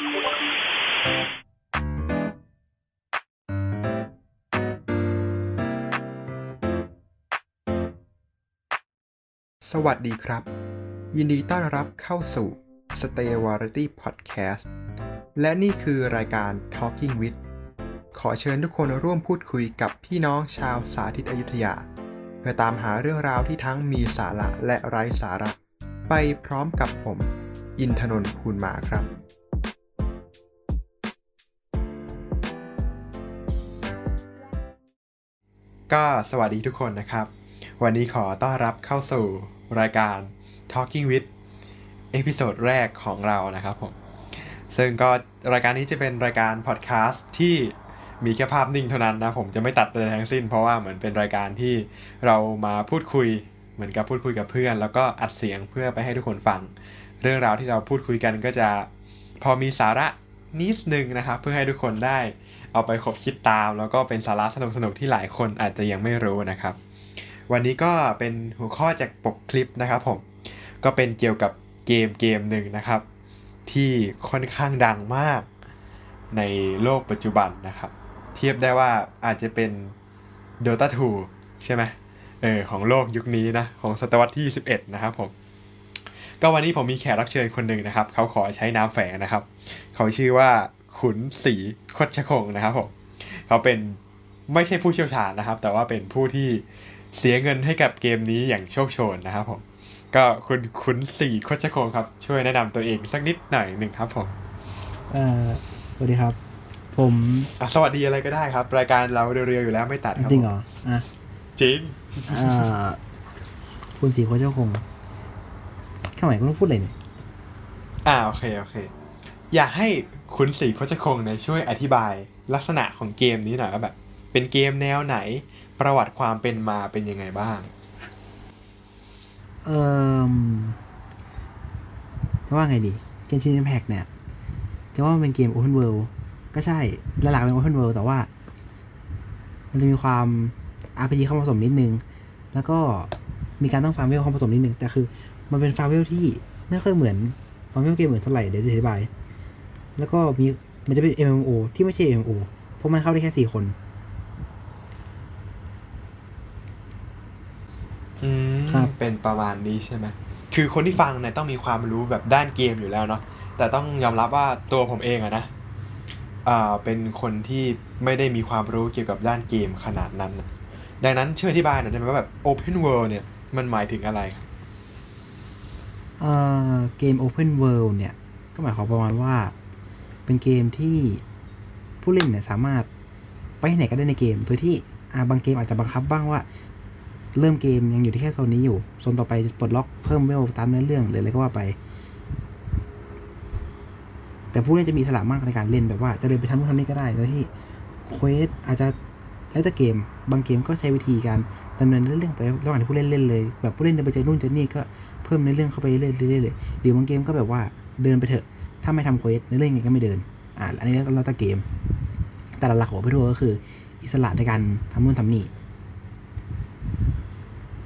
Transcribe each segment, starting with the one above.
สวัสดีครับ ยินดีต้อนรับเข้าสู่ Stay Variety Podcast และนี่คือรายการ Talking with ขอเชิญทุกคนร่วมพูดคุยกับพี่น้องชาวสาธิตอยุธยา เพื่อตามหาเรื่องราวที่ทั้งมีสาระและไร้สาระ ไปพร้อมกับผม อินทนนท์ภูลมาครับ ก็สวัสดีทุกคนนะครับ วันนี้ขอต้อนรับเข้าสู่รายการ Talking with episode แรกของเรานะครับผม ซึ่งก็รายการนี้จะเป็นรายการพอดแคสต์ที่มีแค่ภาพนิ่งเท่านั้นนะ ผมจะไม่ตัดเลยทั้งสิ้น เพราะว่าเหมือนเป็นรายการที่เรามาพูดคุยเหมือนกับพูดคุยกับเพื่อน แล้วก็อัดเสียงเพื่อไปให้ทุกคนฟัง เรื่องราวที่เราพูดคุยกันก็จะพอมีสาระนิดนึงนะครับ เพื่อให้ทุกคนได้ เอาไปคบคิดตาม แล้วก็เป็นสาระสนุกๆที่หลายคนอาจจะยังไม่รู้นะครับ วันนี้ก็เป็นหัวข้อจากปกคลิปนะครับผมก็เป็นเกี่ยวกับเกมเกมหนึ่งนะครับ ที่ค่อนข้างดังมากในโลกปัจจุบันนะครับ เทียบได้ว่าอาจจะเป็น Dota 2 ใช่ไหมเออของโลกยุคนี้นะ ของศตวรรษที่11นะครับผม ก็วันนี้ผมมีแขกรับเชิญคนหนึ่งนะครับ เขาขอใช้น้ำแฝงนะครับ เขาชื่อว่า ขุนศรีคดชคงนะครับผมเขาเป็นไม่ใช่ผู้เชี่ยวชาญนะครับ แต่ว่าเป็นผู้ที่เสียเงินให้กับเกมนี้อย่างโชคโชนนะครับผม ก็คุณคุณสี่คดชคงครับ ช่วยแนะนำตัวเองสักนิดหน่อยหนึ่งครับผมเอ่อสวัสดีครับ ผมอะสวัสดีอะไรก็ได้ครับ รายการเราเรียวๆอยู่แล้วไม่ตัดครับจริงเหรออะจริงอ่าคุณสีโคชเจ้าคงข้างไหนก็ต้องพูดเลยเนี่ยอ่าโอเค โอเค อยากให้ คุณสี่คชคงเนี่ยช่วยอธิบายลักษณะของเกมนี้หน่อยว่าแบบ เป็นเกมแนวไหน ประวัติความเป็นมาเป็นยังไงบ้างเอ่อจะว่าไงดีเกมชิน Impact เนี่ย จะว่ามันเป็นเกม Open World ก็ใช่หลักๆเป็น Open World แต่ว่า มันจะมีความ RPG เข้ามาผสมนิดนึง แล้วก็มีการต้องฟาร์มเวลเข้ามาผสมนิดนึง แต่คือ มันเป็นฟาร์มเวลที่ไม่ค่อยเหมือนฟาร์มเวลเกมอื่นเท่าไหร่เดี๋ยวจะอธิบาย แล้วก็มีมันจะเป็น MMO ที่ไม่ใช่ MMO เพราะมันเข้าได้แค่สี่คน อืมครับ เป็นประมาณนี้ใช่ไหมคือคนที่ฟังเนี่ยต้องมีความรู้แบบด้านเกมอยู่แล้วเนาะแต่ต้องยอมรับว่าตัวผมเองอะนะอ่าเป็นคนที่ไม่ได้มีความรู้เกี่ยวกับด้านเกมขนาดนั้นนะดังนั้นช่วยอธิบายหน่อยได้ไหมว่าแบบ Open World เนี่ยมันหมายถึงอะไรครับเอ่อเกม Open World เนี่ย ก็หมายความประมาณว่า เป็นเกมที่ผู้เล่นเนี่ยสามารถไปไหนก็ได้ในเกม โดยที่อ่าบางเกมอาจจะบังคับบ้างว่า เริ่มเกมยังอยู่ที่แค่โซนนี้อยู่ โซนต่อไปปลดล็อกเพิ่มเวลตามเนื้อเรื่องหรืออะไรก็ว่าไป แต่ผู้เล่นจะมีสละมากในการเล่นแบบว่าจะเดินไปทำนู่นทำนี่ก็ได้ โดยที่เควสอาจจะแล้วแต่เกม บางเกมก็ใช้วิธีการดำเนินเรื่องไประหว่างที่ผู้เล่นเล่นเลย แบบผู้เล่นเดินไปเจอนู่นเจอนี่ก็เพิ่มในอเรื่องเข้าไปเรื่อยๆเรื่อยๆเลย หรือบางเกมก็แบบว่าเดินไปเถอะ ถ้าไม่ทำเควสในอเรื่องยังไงก็ไม่เดินอ่าอันนี้แล้วแต่เกม แต่หลักๆของพี่ทัวก็คือ อิสระในการทำนู่นทำนี่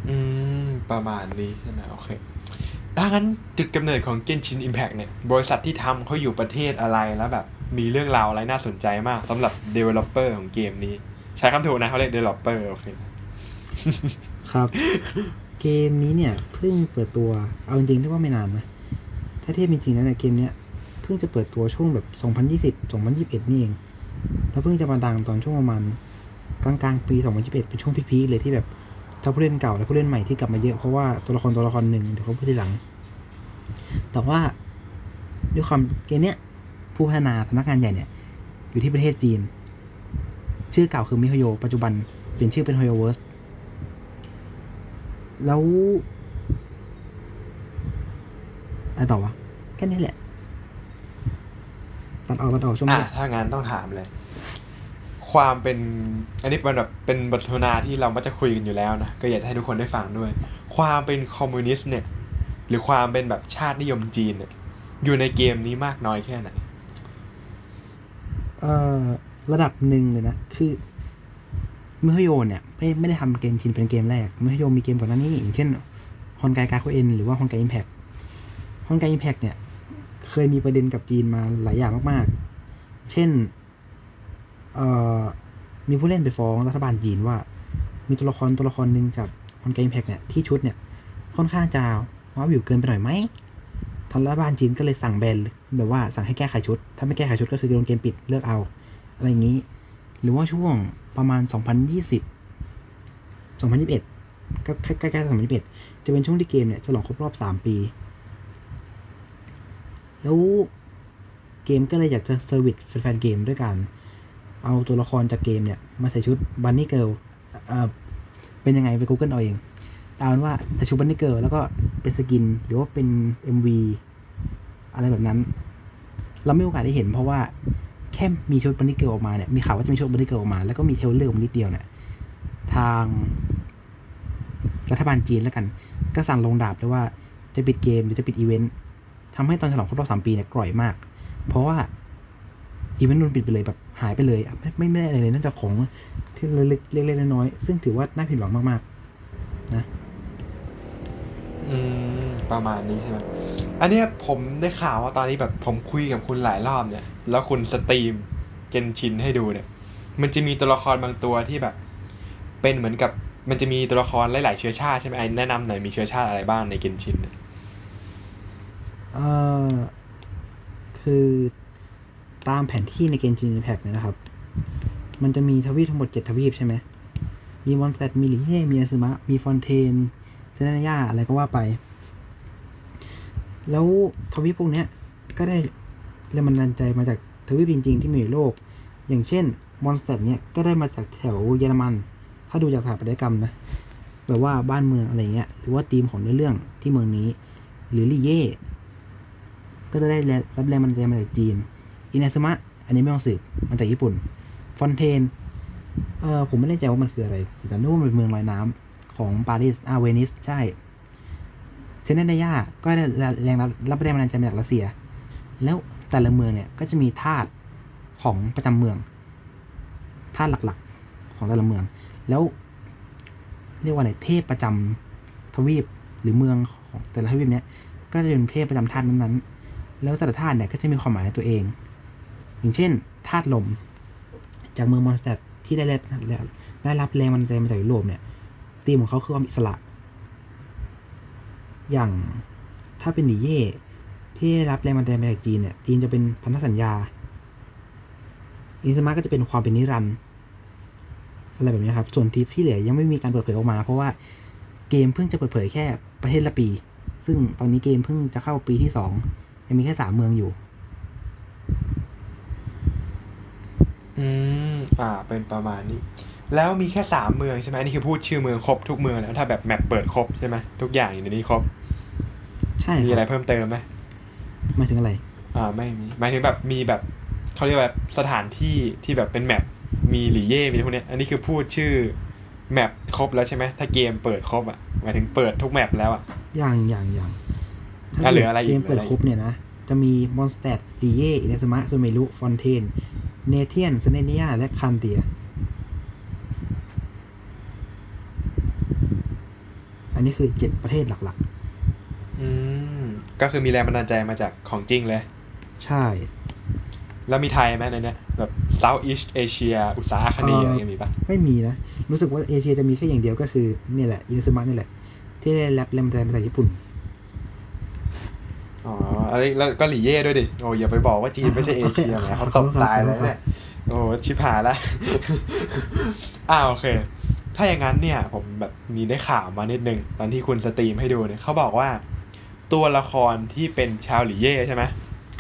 อืม ประมาณนี้ใช่ไหมโอเคดังนั้นจุดกำเนิดของ Genshin Impact เนี่ย บริษัทที่ทำเขาอยู่ประเทศอะไรแล้วแบบ มีเรื่องราวอะไรน่าสนใจมากสำหรับ developer ของเกมนี้ ใช้คำถูกนะเขาเรียก developer โอเค ครับ เกมนี้เนี่ยเพิ่งเปิดตัว เอาจริงๆที่ว่าไม่นานนะถ้าเทียบจริงๆแล้วเนี่ยเกมเนี้ย เพิ่งจะเปิดตัวช่วงแบบ 2020 2021 นี่เอง แล้วเพิ่งจะมาดังตอนช่วงประมาณกลางๆปี 2021 เป็นช่วงพีคๆเลยที่แบบทั้งผู้เล่นเก่าและผู้เล่นใหม่ที่กลับมาเยอะเพราะว่าตัวละครตัวละครหนึ่งเดี๋ยวเขาพูดทีหลัง แต่ว่าด้วยความเกมเนี้ยผู้พัฒนาสำนักงานใหญ่เนี่ย อยู่ที่ประเทศจีน ชื่อเก่าคือมิโฮโย ปัจจุบันเปลี่ยนชื่อเป็นโฮโยเวิร์สแล้วอะไรต่อวะแค่นี้แหละ ตัดออกตัดออกช่วงอะนี้ถ้างั้นต้องถามเลย ความเป็นอันนี้เป็นแบบเป็นบทสนทนาที่เรามักจะคุยกันอยู่แล้วนะก็อยากจะให้ทุกคนได้ฟังด้วย ความเป็นคอมมิวนิสต์เนี่ย หรือความเป็นแบบชาตินิยมจีนเนี่ยอยู่ในเกมนี้มากน้อยแค่ไหนเอ่อระดับหนึ่งเลยนะ คือmiHoYo เนี่ยไม่ไม่ได้ทำ Genshin เป็นเกมแรก miHoYo มีเกมก่อนหน้านี้อย่างเช่น Honkai Gakuen หรือว่า Honkai Impact Honkai Impact เนี่ย เคยมีประเด็นกับจีนมาหลายอย่างมากๆ เช่นเอ่อมีผู้เล่นไปฟ้องรัฐบาลจีนว่า มีตัวละครตัวละครหนึ่งจาก Honkai Impact เนี่ยที่ชุดเนี่ยค่อนข้างจะวาบหวิวเกินไปหน่อยไหมทางรัฐบาลจีนก็เลยสั่งแบนแบบว่าสั่งให้แก้ไขชุด ถ้าไม่แก้ไขชุดก็คือโดนเกมปิดเลิกเอา อะไรอย่างนี้ หรือว่าช่วงประมาณ 2020 2021 ก็ใกล้ๆ2021 จะเป็นช่วงที่เกมเนี่ยจะหลองครบรอบ 3 ปี แล้วเกมก็เลยอยากจะ service แฟนๆเกมด้วยการเอาตัวละครจากเกมเนี่ย มาใส่ชุด bunny girl เป็นยังไงไป Google เอาเองเอาเป็นว่าใส่ชุด bunny girl แล้วก็เป็น skin หรือว่าเป็น MV อะไรแบบนั้น เราไม่มีโอกาสได้เห็นเพราะว่าแค่มีชุด bunny girl ออกมาเนี่ย มีข่าวว่าจะมีชุด bunny girl ออกมา แล้วก็มี trailer มานิดเดียวเนี่ย ทางรัฐบาลจีนแล้วกัน ก็สั่งลงดาบเลยว่าจะปิดเกมหรือจะปิดอีเวนต์ ทำให้ตอนฉลองครบรอบสามปีเนี่ยกร่อยมาก เพราะว่าอีเวนต์มันปิดไปเลยแบบหายไปเลยไม่ไม่ได้อะไรเลยนอกจากของที่เล็กๆเล็กน้อยๆซึ่งถือว่าน่าผิดหวังมากๆ นะอืมประมาณนี้ใช่ไหมอันเนี้ยผมได้ข่าวว่าตอนนี้แบบผมคุยกับคุณหลายรอบเนี่ย แล้วคุณสตรีมเกนชินให้ดูเนี่ย มันจะมีตัวละครบางตัวที่แบบ เป็นเหมือนกับมันจะมีตัวละครหลายๆเชื้อชาติใช่ไหมไอ้แนะนำหน่อยมีเชื้อชาติอะไรบ้างในเกนชินเนี่ย เอ่อคือตามแผนที่ในเกมจีนแพ็กเนี่ยนะครับ มันจะมีทวีปทั้งหมดเจ็ดทวีปใช่ไหม มี Mondstadt มี Liyue มี Inazuma มี Fontaine Snezhnaya อะไรก็ว่าไป แล้วทวีปพวกเนี้ย ก็ได้แรงบันดาลใจมาจากทวีปจริง ๆ ที่มีในโลก อย่างเช่น Mondstadt เนี่ยก็ได้มาจากแถวเยอรมัน ถ้าดูจากสถาปัตยกรรมนะ แบบว่าบ้านเมืองอะไรเงี้ย หรือว่าธีมของเนื้อเรื่องที่เมืองนี้ หรือ Liyue ก็จะได้รับแรงบันดาลใจมาจากจีน Inazuma อันนี้ไม่ต้องสืบมาจากญี่ปุ่น ฟอนเทน เออผมไม่แน่ใจว่ามันคืออะไร แต่นึกว่ามันเป็นเมืองลอยน้ำของปารีสอาเวนิส ใช่ เซเนเดย่าก็ได้แรงรับแรงบันดาลใจมาจากรัสเซีย แล้วแต่ละเมืองเนี่ยก็จะมีธาตุของประจำเมือง ธาตุหลักๆของแต่ละเมือง แล้วเรียกว่าอะไรเทพประจำทวีปหรือเมืองของแต่ละทวีปเนี้ยก็จะเป็นเทพประจำธาตุนั้นๆ แล้วแต่ละธาตุเนี่ยก็จะมีความหมายในตัวเอง อย่างเช่นธาตุลม จากเมือง Mondstadt ที่ได้รับได้รับแรงบันดาลใจมาจากยุโรปเนี่ยธีมของเขาคือความอิสระ อย่างถ้าเป็นหนีเย่ที่ได้รับแรงบันดาลใจมาจากจีนเนี่ยจีนจะเป็นพันธสัญญา Inazuma ก็จะเป็นความเป็นนิรันดร์อะไรแบบนี้ครับ ส่วนทีที่เหลือยังไม่มีการเปิดเผยออกมา เพราะว่าเกมเพิ่งจะเปิดเผยแค่ประเทศละปี ซึ่งตอนนี้เกมเพิ่งจะเข้าปีที่สอง ยังมีแค่สามเมืองอยู่ อืมอ่า เป็นประมาณนี้ แล้วมีแค่สามเมืองใช่ไหมนี่คือพูดชื่อเมืองครบทุกเมืองแล้วถ้าแบบแมปเปิดครบใช่ไหมทุกอย่างอยู่ในนี้ครบ ใช่มีคอะไรรับเพิ่มเติมไหมหมายถึงอะไร อ่าไม่มีหมายถึงแบบมีแบบเขาเรียกว่าแบบสถานที่ที่แบบเป็นแมปมีหลีเย่มีพวกเนี้ยอันนี้คือพูดชื่อ map ครบแล้วใช่ไหมถ้าเกมเปิดครบอะหมายถึงเปิดทุก map แล้วอะอย่างอย่างอย่าง อะเหลืออะไรอีกเกมเปิดเหลืออะไรอีกครบเนี่ยนะ จะมีมอนสตัดลีเย่อินาซึมะซูเมรุฟอนเทน นาทลานสเนซนายา และแคนเรีย อันนี้คือเจ็ดประเทศหลักอืม ก็คือมีแรงบันดาลใจมาจากของจริงเลยๆใช่ แล้วมีไทยไหมในเนี้ยแบบ Southeast Asia อุตสาหคเนียอะไรอย่างงี้มีปะไม่มีนะ รู้สึกว่าเอเชียจะมีแค่อย่างเดียวก็คือเนี่ยแหละ อินสมะนี่แหละ ที่ได้รับแรงบันดาลใจมาจากญี่ปุ่นอ๋ออะไร แล้วก็หลีเย่ด้วยดิ โอ้อย่าไปบอกว่าจีนไม่ใช่เอเชียแหมเขาตบตายเลยเนี่ย โอ้ชิบหายละอ้าวโอเค ถ้าอย่างนั้นเนี่ย ผมแบบมีได้ข่าวมานิดนึง ตอนที่คุณสตรีมให้ดูเนี่ยเขาบอกว่า ตัวละครที่เป็นชาวหลีเย่ใช่ไหม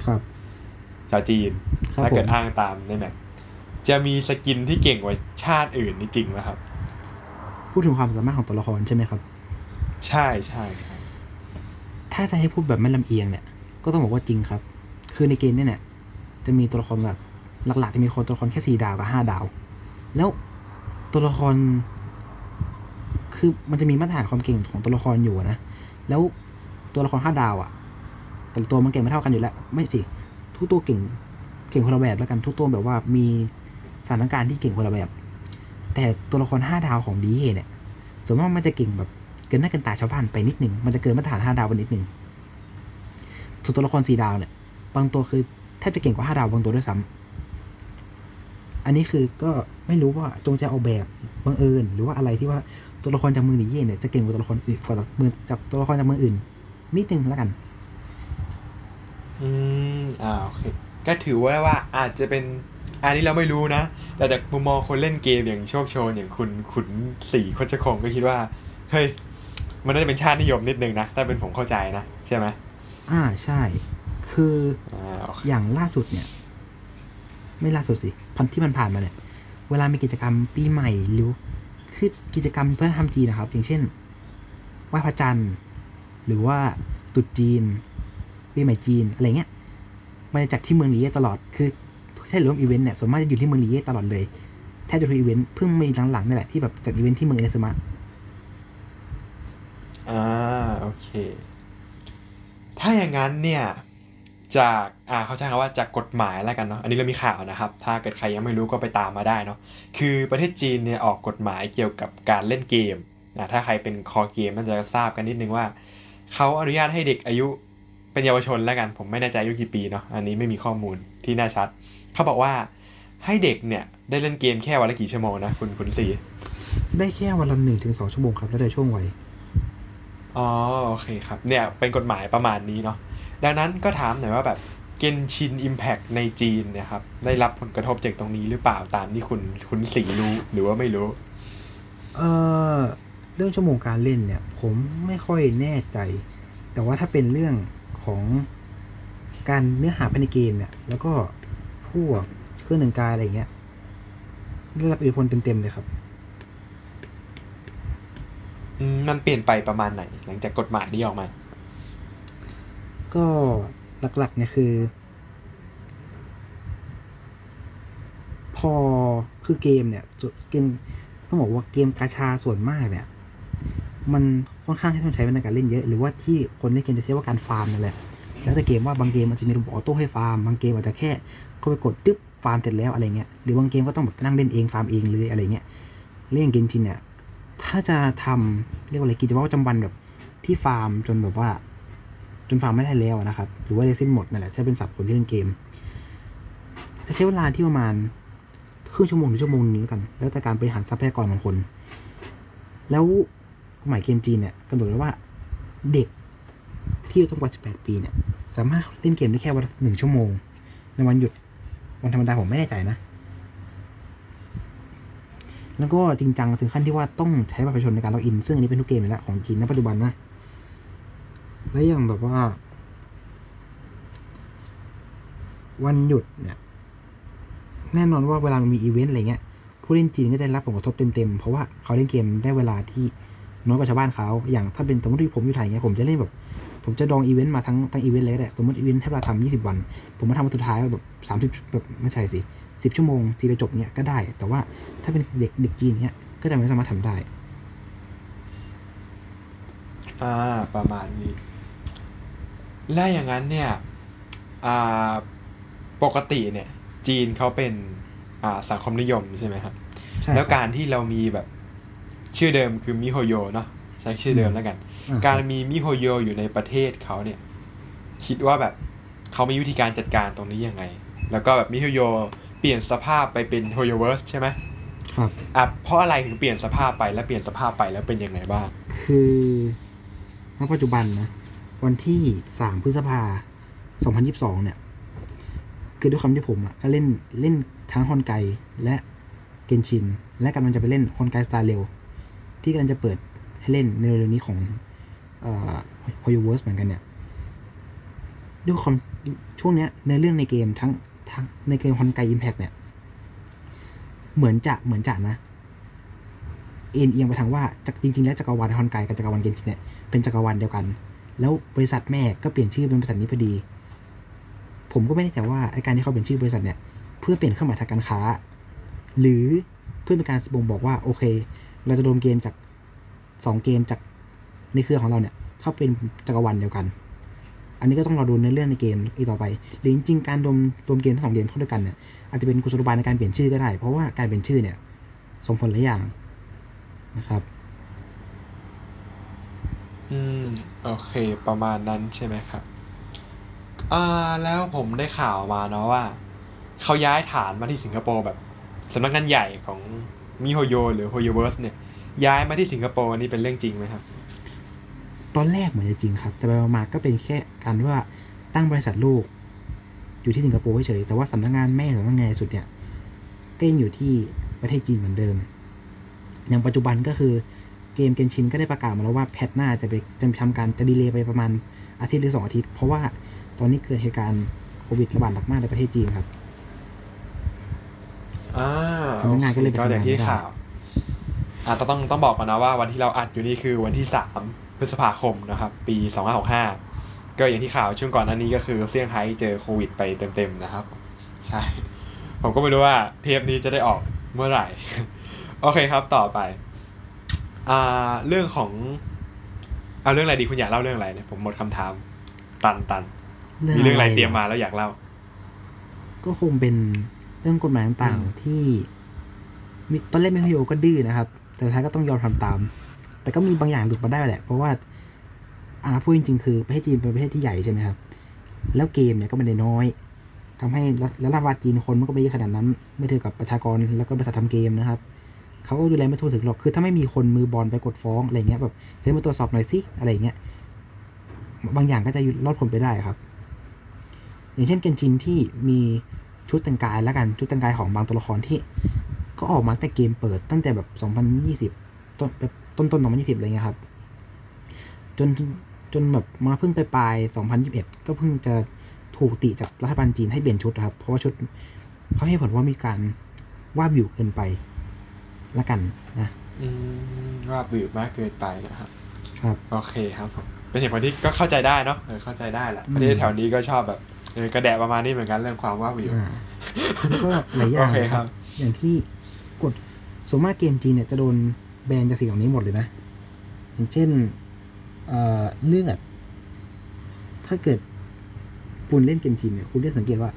ครับชาวจีน ถ้าเกิดอ้างตามในแบบจะมีสกินที่เก่งกว่าชาติอื่นนี่จริงไหมครับ พูดถึงความสามารถของตัวละครใช่ไหมครับ ใช่ใช่ใช่ถ้าจะให้พูดแบบไม่ลำเอียงเนี่ย ก็ต้องบอกว่าจริงครับ คือในเกมเนี่ยเนี่ยจะมีตัวละครแบบหลักๆจะมีคนตัวละครแค่สี่ดาวกับห้าดาว แล้วตัวละคร คือมันจะมีมาตรฐานความเก่งของตัวละครอยู่นะ แล้วตัวละครห้าดาวอะแต่ตัวมันเก่งไม่เท่ากันอยู่แล้ว ไม่สิ ทุกตัวเก่ง เก่งคนละแบบแล้วกัน ทุกตัวแบบว่ามีสถานการณ์ที่เก่งคนละแบบ แต่ตัวละครห้าดาวของดีเเนี่ย ส่วนมากมันจะเก่งแบบเกินหน้าเกินตาชาวบ้านไปนิดหนึ่งมันจะเกินมาตรฐานห้าดาวไปนิดหนึ่ง ส่วนตัวละครสี่ดาวเนี่ย บางตัวคือแทบจะเก่งกว่าห้าดาวบางตัวด้วยซ้ำอันนี้คือก็ไม่รู้ว่าจงใจเอาแบบบังเอิญหรือว่าอะไรที่ว่าตัวละครจากเมืองหนีเย่เนี่ยจะเก่งกว่าตัวละครอื่นกว่ามือจากตัวละครจากเมืองอื่น นิดนึงแล้วกัน อืมอ่าโอเคก็ถือว่าว่าอาจจะเป็นอันนี้เราไม่รู้นะ แต่จากมุมมองคนเล่นเกมอย่างโชคโชนอย่างคุณขุนสีโคชคงก็คิดว่า เฮ้ย มันน่าจะเป็นชาตินิยมนิดนึงนะ ถ้าเป็นผมเข้าใจนะ ใช่ไหม อ่าใช่ คืออ่าโอเคอย่างล่าสุดเนี่ย ไม่ล่าสุดสิพันที่มันผ่านมาเนี่ย เวลามีกิจกรรมปีใหม่หรือคือกิจกรรมเพื่อทำจีนนะครับ อย่างเช่นไหว้พระจันทร์ หรือว่าตรุษจีนปีใหม่จีนอะไรเงี้ย มันจะจัดที่เมืองลีเย่ตลอด คือถ้าร่วมอีเวนต์เนี่ยส่วนมากจะอยู่ที่เมืองลีเย่ตลอดเลย แทบจะทุกอีเวนต์เพิ่งมีหลังๆนี่แหละที่แบบจัดอีเวนต์ที่เมืองอินาซึมะอ่าโอเค ถ้าอย่างนั้นเนี่ยจากอ่าเขาใช้คำว่าจากกฎหมายแล้วกันเนาะอันนี้เรามีข่าวนะครับ ถ้าเกิดใครยังไม่รู้ก็ไปตามมาได้เนาะคือประเทศจีนเนี่ยออกกฎหมายเกี่ยวกับการเล่นเกมนะถ้าใครเป็นคอเกมมันจะทราบกันนิดนึงว่าเขาอนุญาตให้เด็กอายุเป็นเยาวชนแล้วกัน ผมไม่แน่ใจอายุกี่ปีเนาะอันนี้ไม่มีข้อมูลที่แน่ชัด เขาบอกว่าให้เด็กเนี่ยได้เล่นเกมแค่วันละกี่ชั่วโมงนะคุณคุณสีได้แค่วันละหนึ่งถึงสองชั่วโมงครับแล้วแต่ช่วงวัย อ๋อโอเคครับเนี่ยเป็นกฎหมายประมาณนี้เนาะดังนั้นก็ถามหน่อยว่าแบบเกนชินอิมแพ t ในจีนเนี่ยครับได้รับผลกระทบจากตรงนี้หรือเปล่าตามที่คุณคุณสีรู้หรือว่าไม่รู้เออเรื่องชั่วโมงการเล่นเนี่ย ผมไม่ค่อยแน่ใจ แต่ว่าถ้าเป็นเรื่องของการเนื้อหาภายในเกมเนี่ย แล้วก็พวกเครื่องหนึ่งกายอะไรเงี้ยได้รับอิทธิพลเต็มๆเลยครับ มันเปลี่ยนไปประมาณไหน หลังจากกฎหมายนี้ออกมา ก็หลักๆเนี่ยคือ พอคือเกมเนี่ยเกมต้องบอกว่าเกมกาชาส่วนมากเนี่ย มันค่อนข้างที่ต้องใช้ในการเล่นเยอะ หรือว่าที่คนเล่นเกมจะใช้ว่าการฟาร์มนั่นแหละแล้วแต่เกมว่าบางเกมมันจะมีระบบ auto ให้ฟาร์มบางเกมอาจจะแค่เข้าไปกดจึ๊บฟาร์มเสร็จแล้วอะไรเงี้ยหรือบางเกมก็ต้องแบบนั่งเล่นเองฟาร์มเองเลยอะไรเงี้ยเล่นเกมจริงเนี่ย ถ้าจะทำเรียกว่าอะไรกิจวัตรประจำวันแบบที่ฟาร์มจนแบบว่า จนฟาร์มไม่ได้แล้วนะครับ หรือว่าเรซินหมดนั่นแหละถ้เป็นสับคนที่เล่นเกม จะใช้เวลาที่ประมาณครึ่งชั่วโมงถึงชั่วโมงนึงแล้วกัน แล้วแต่การบริหารทรัพยากรของคน แล้วกฎหมายเกมจีนเนี่ยกำหนดไว้ว่าเด็กที่อายุต่ำกว่า 18 ปีเนี่ย สามารถเล่นเกมได้แค่วันหนึ่งชั่วโมง ในวันหยุด วันธรรมดาผมไม่แน่ใจนะ แล้วก็จริงจังถึงขั้นที่ว่าต้องใช้บัตรประชาชนในการล็อกอิน ซึ่งอันนี้เป็นทุกเกมอยู่แล้วของจีนณปัจจุบันนะ และอย่างแบบว่า วันหยุดเนี่ย แน่นอนว่าเวลามันมีอีเวนต์อะไรเงี้ย ผู้เล่นจีนก็จะรับผลกระทบเต็มๆ เพราะว่าเขาเล่นเกมได้เวลาที่น้อยกว่าชาวบ้านเขา อย่างถ้าเป็นสมมติที่ผมอยู่ไทยเงี้ยผมจะเล่นแบบ ผมจะดองอีเวนต์มาทั้งทั้งอีเวนต์เลยก็ได้สมมติอีเวนต์ให้เวลาทำยี่สิบวัน ผมมาทำวันสุดท้ายแบบสามสิบแบบไม่ใช่สิ สิบชั่วโมง ทีละจบเนี้ยก็ได้ แต่ว่าถ้าเป็นเด็กเด็กจีนเนี้ยก็จะไม่สามารถทำได้อ่าประมาณนี้และอย่างนั้นเนี่ยอ่าปกติเนี่ย จีนเขาเป็นอ่าสังคมนิยมใช่ไหมครับใช่แล้วครับการที่เรามีแบบชื่อเดิมคือมิโฮโยเนาะใช้ชื่อเดิมแล้วกันอ่าการมีมิโฮโยอยู่ในประเทศเขาเนี่ย คิดว่าแบบเขามีวิธีการจัดการตรงนี้ยังไง แล้วก็แบบมิโฮโยเปลี่ยนสภาพไปเป็นโฮโยเวิร์สใช่ไหมครับอะเพราะอะไรถึงเปลี่ยนสภาพไปแล้วเปลี่ยนสภาพไปแล้วเป็นยังไงบ้าง คือณปัจจุบันนะ วันที่สามพฤษภาสองพันยิบสองเนี่ย คือด้วยความที่ผมอะก็เล่นเล่นทั้งฮอนไกและเกนชิน และกำลังจะไปเล่นฮอนไกสตาร์เรลที่กำลังจะเปิดให้เล่นในเร็วๆนี้ของเอ่อโฮโยเวิร์สเหมือนกันเนี่ยด้วยความช่วงเนี้ยในเรื่องในเกมทั้ง ทั้งในเกมฮอนไกอิมแพกเนี่ย เหมือนจะเหมือนจะนะ เอ็นเอียงไปทางว่าจากจริง ๆ แล้วจักรวาลฮอนไกกับจักรวาลเกนชินเนี่ยเป็นจักรวาลเดียวกัน แล้วบริษัทแม่ก็เปลี่ยนชื่อเป็นบริษัทนี้พอดี ผมก็ไม่แน่ใจว่าไอการที่เขาเปลี่ยนชื่อบริษัทเนี่ยเพื่อเปลี่ยนเครื่องหมายทางการค้า หรือเพื่อเป็นการบ่งบอกว่าโอเค เราจะรวมเกมจากสองเกมจากในเครือของเราเนี่ยเข้าเป็นจักรวาลเดียวกัน อันนี้ก็ต้องรอดูในเรื่องในเกมอีกต่อไป หรือจริงๆการรวมรวมเกมทั้งสองเกมเข้าด้วยกันเนี่ยอาจจะเป็นกุศโลบายในการเปลี่ยนชื่อก็ได้ เพราะว่าการเปลี่ยนชื่อเนี่ยส่งผลหลายอย่างนะครับ อืม โอเค ประมาณนั้นใช่ไหมครับ อ่า แล้วผมได้ข่าวมาเนาะว่า เขาย้ายฐานมาที่สิงคโปร์แบบสำนักงานใหญ่ของมิโฮโยหรือโฮโยเวิร์สเนี่ย ย้ายมาที่สิงคโปร์อันนี้เป็นเรื่องจริงไหมครับ ตอนแรกเหมือนจะจริงครับ แต่ไปมาๆก็เป็นแค่การว่าตั้งบริษัทลูก อยู่ที่สิงคโปร์เฉยๆแต่ว่าสำนักงานแม่สำนักงานใหญ่สุดเนี่ยก็ยังอยู่ที่ประเทศจีนเหมือนเดิม อย่างปัจจุบันก็คือเกมเกนชินก็ได้ประกาศมาแล้วว่าแพทหน้าจะไปจะทำการจะดีเลย์ไปประมาณอาทิตย์หรือสองอาทิตย์ เพราะว่าตอนนี้เกิดเหตุการณ์โควิดระบาดหนักมากในประเทศจีนครับอ่าสำนักงานก็เลยไปก็อย่างทำงานที่ไม่ได้ข่าวอ่าต้องต้องต้องบอกก่อนนะว่าวันที่เราอัดอยู่นี่คือวันที่สาม พฤษภาคมนะครับ ปีสองห้าหกห้าก็อย่างที่ข่าวช่วงก่อนหน้านี้ก็คือเซี่ยงไฮ้เจอโควิดไปเต็มๆนะครับ ใช่ ผมก็ไม่รู้ว่าเทปนี้จะได้ออกเมื่อไหร่ โอเคครับต่อไปอ่าเรื่องของเอาเรื่องอะไรดีคุณอยากเล่าเรื่องอะไรเนี่ยผมหมดคำถาม ตันตันมีเรื่องอะไรเตรียมมาแล้วอยากเล่า ก็คงเป็นเรื่องกฎหมายต่างอืมๆที่มีตอนแรกมิโฮโยก็ดื้อนะครับ แต่สุดท้ายก็ต้องยอมทำตาม แต่ก็มีบางอย่างหลุดมาได้แหละ เพราะว่าอ่าพูดจริงๆ คือประเทศจีนเป็นประเทศที่ใหญ่ใช่ไหมครับ แล้วเกมเนี่ยก็ไม่ได้น้อยทำให้รัฐแล้วรัฐบาลจีนคนมันก็ไม่เยอะขนาดนั้น ไม่เท่ากับประชากรแล้วก็บริษัททำเกมนะครับเขาก็ดูแลไม่ทั่วถึงหรอก คือถ้าไม่มีคนมือบอลไปกดฟ้องอะไรเงี้ยแบบเฮ้ยมาตรวจสอบหน่อยสิอะไรเงี้ย บางอย่างก็จะรอดผลไปได้ครับ อย่างเช่นเกนจินที่มีชุดแต่งกายแล้วกันชุดแต่งกายของบางตัวละครที่ ก็ออกมาแต่เกมเปิดตั้งแต่แบบ 2020ต้น แบบต้นต้น2020อะไรเงี้ยครับ จนจนแบบมาเพิ่งไปปลาย2021ก็เพิ่งจะถูกติจากรัฐบาลจีนให้เปลี่ยนชุดนะครับ เพราะว่าชุดเขาให้ผลว่ามีการว่าบิวเกินไปละกันนะอืมว่าบืบมากเกินไปนะครับ ครับ โอเคครับผมเป็นเหตุผลที่ก็เข้าใจได้เนาะเออเข้าใจได้แหละอืมประเทศแถวนี้ก็ชอบแบบเออกระแดะประมาณนี้เหมือนกันเรื่องความว่าวิวอ่าแล้วก็หลายอย่างโอเคนะคครัรับบอย่างที่กดส่วนมากเกมจีนเนี่ยจะโดน แบนจากสิ่งเหล่านี้หมดเลยนะ อย่างเช่นเเลือด ถ้าเกิดคุณเล่นเกมจีนเนี่ยคุณได้สังเกตว่า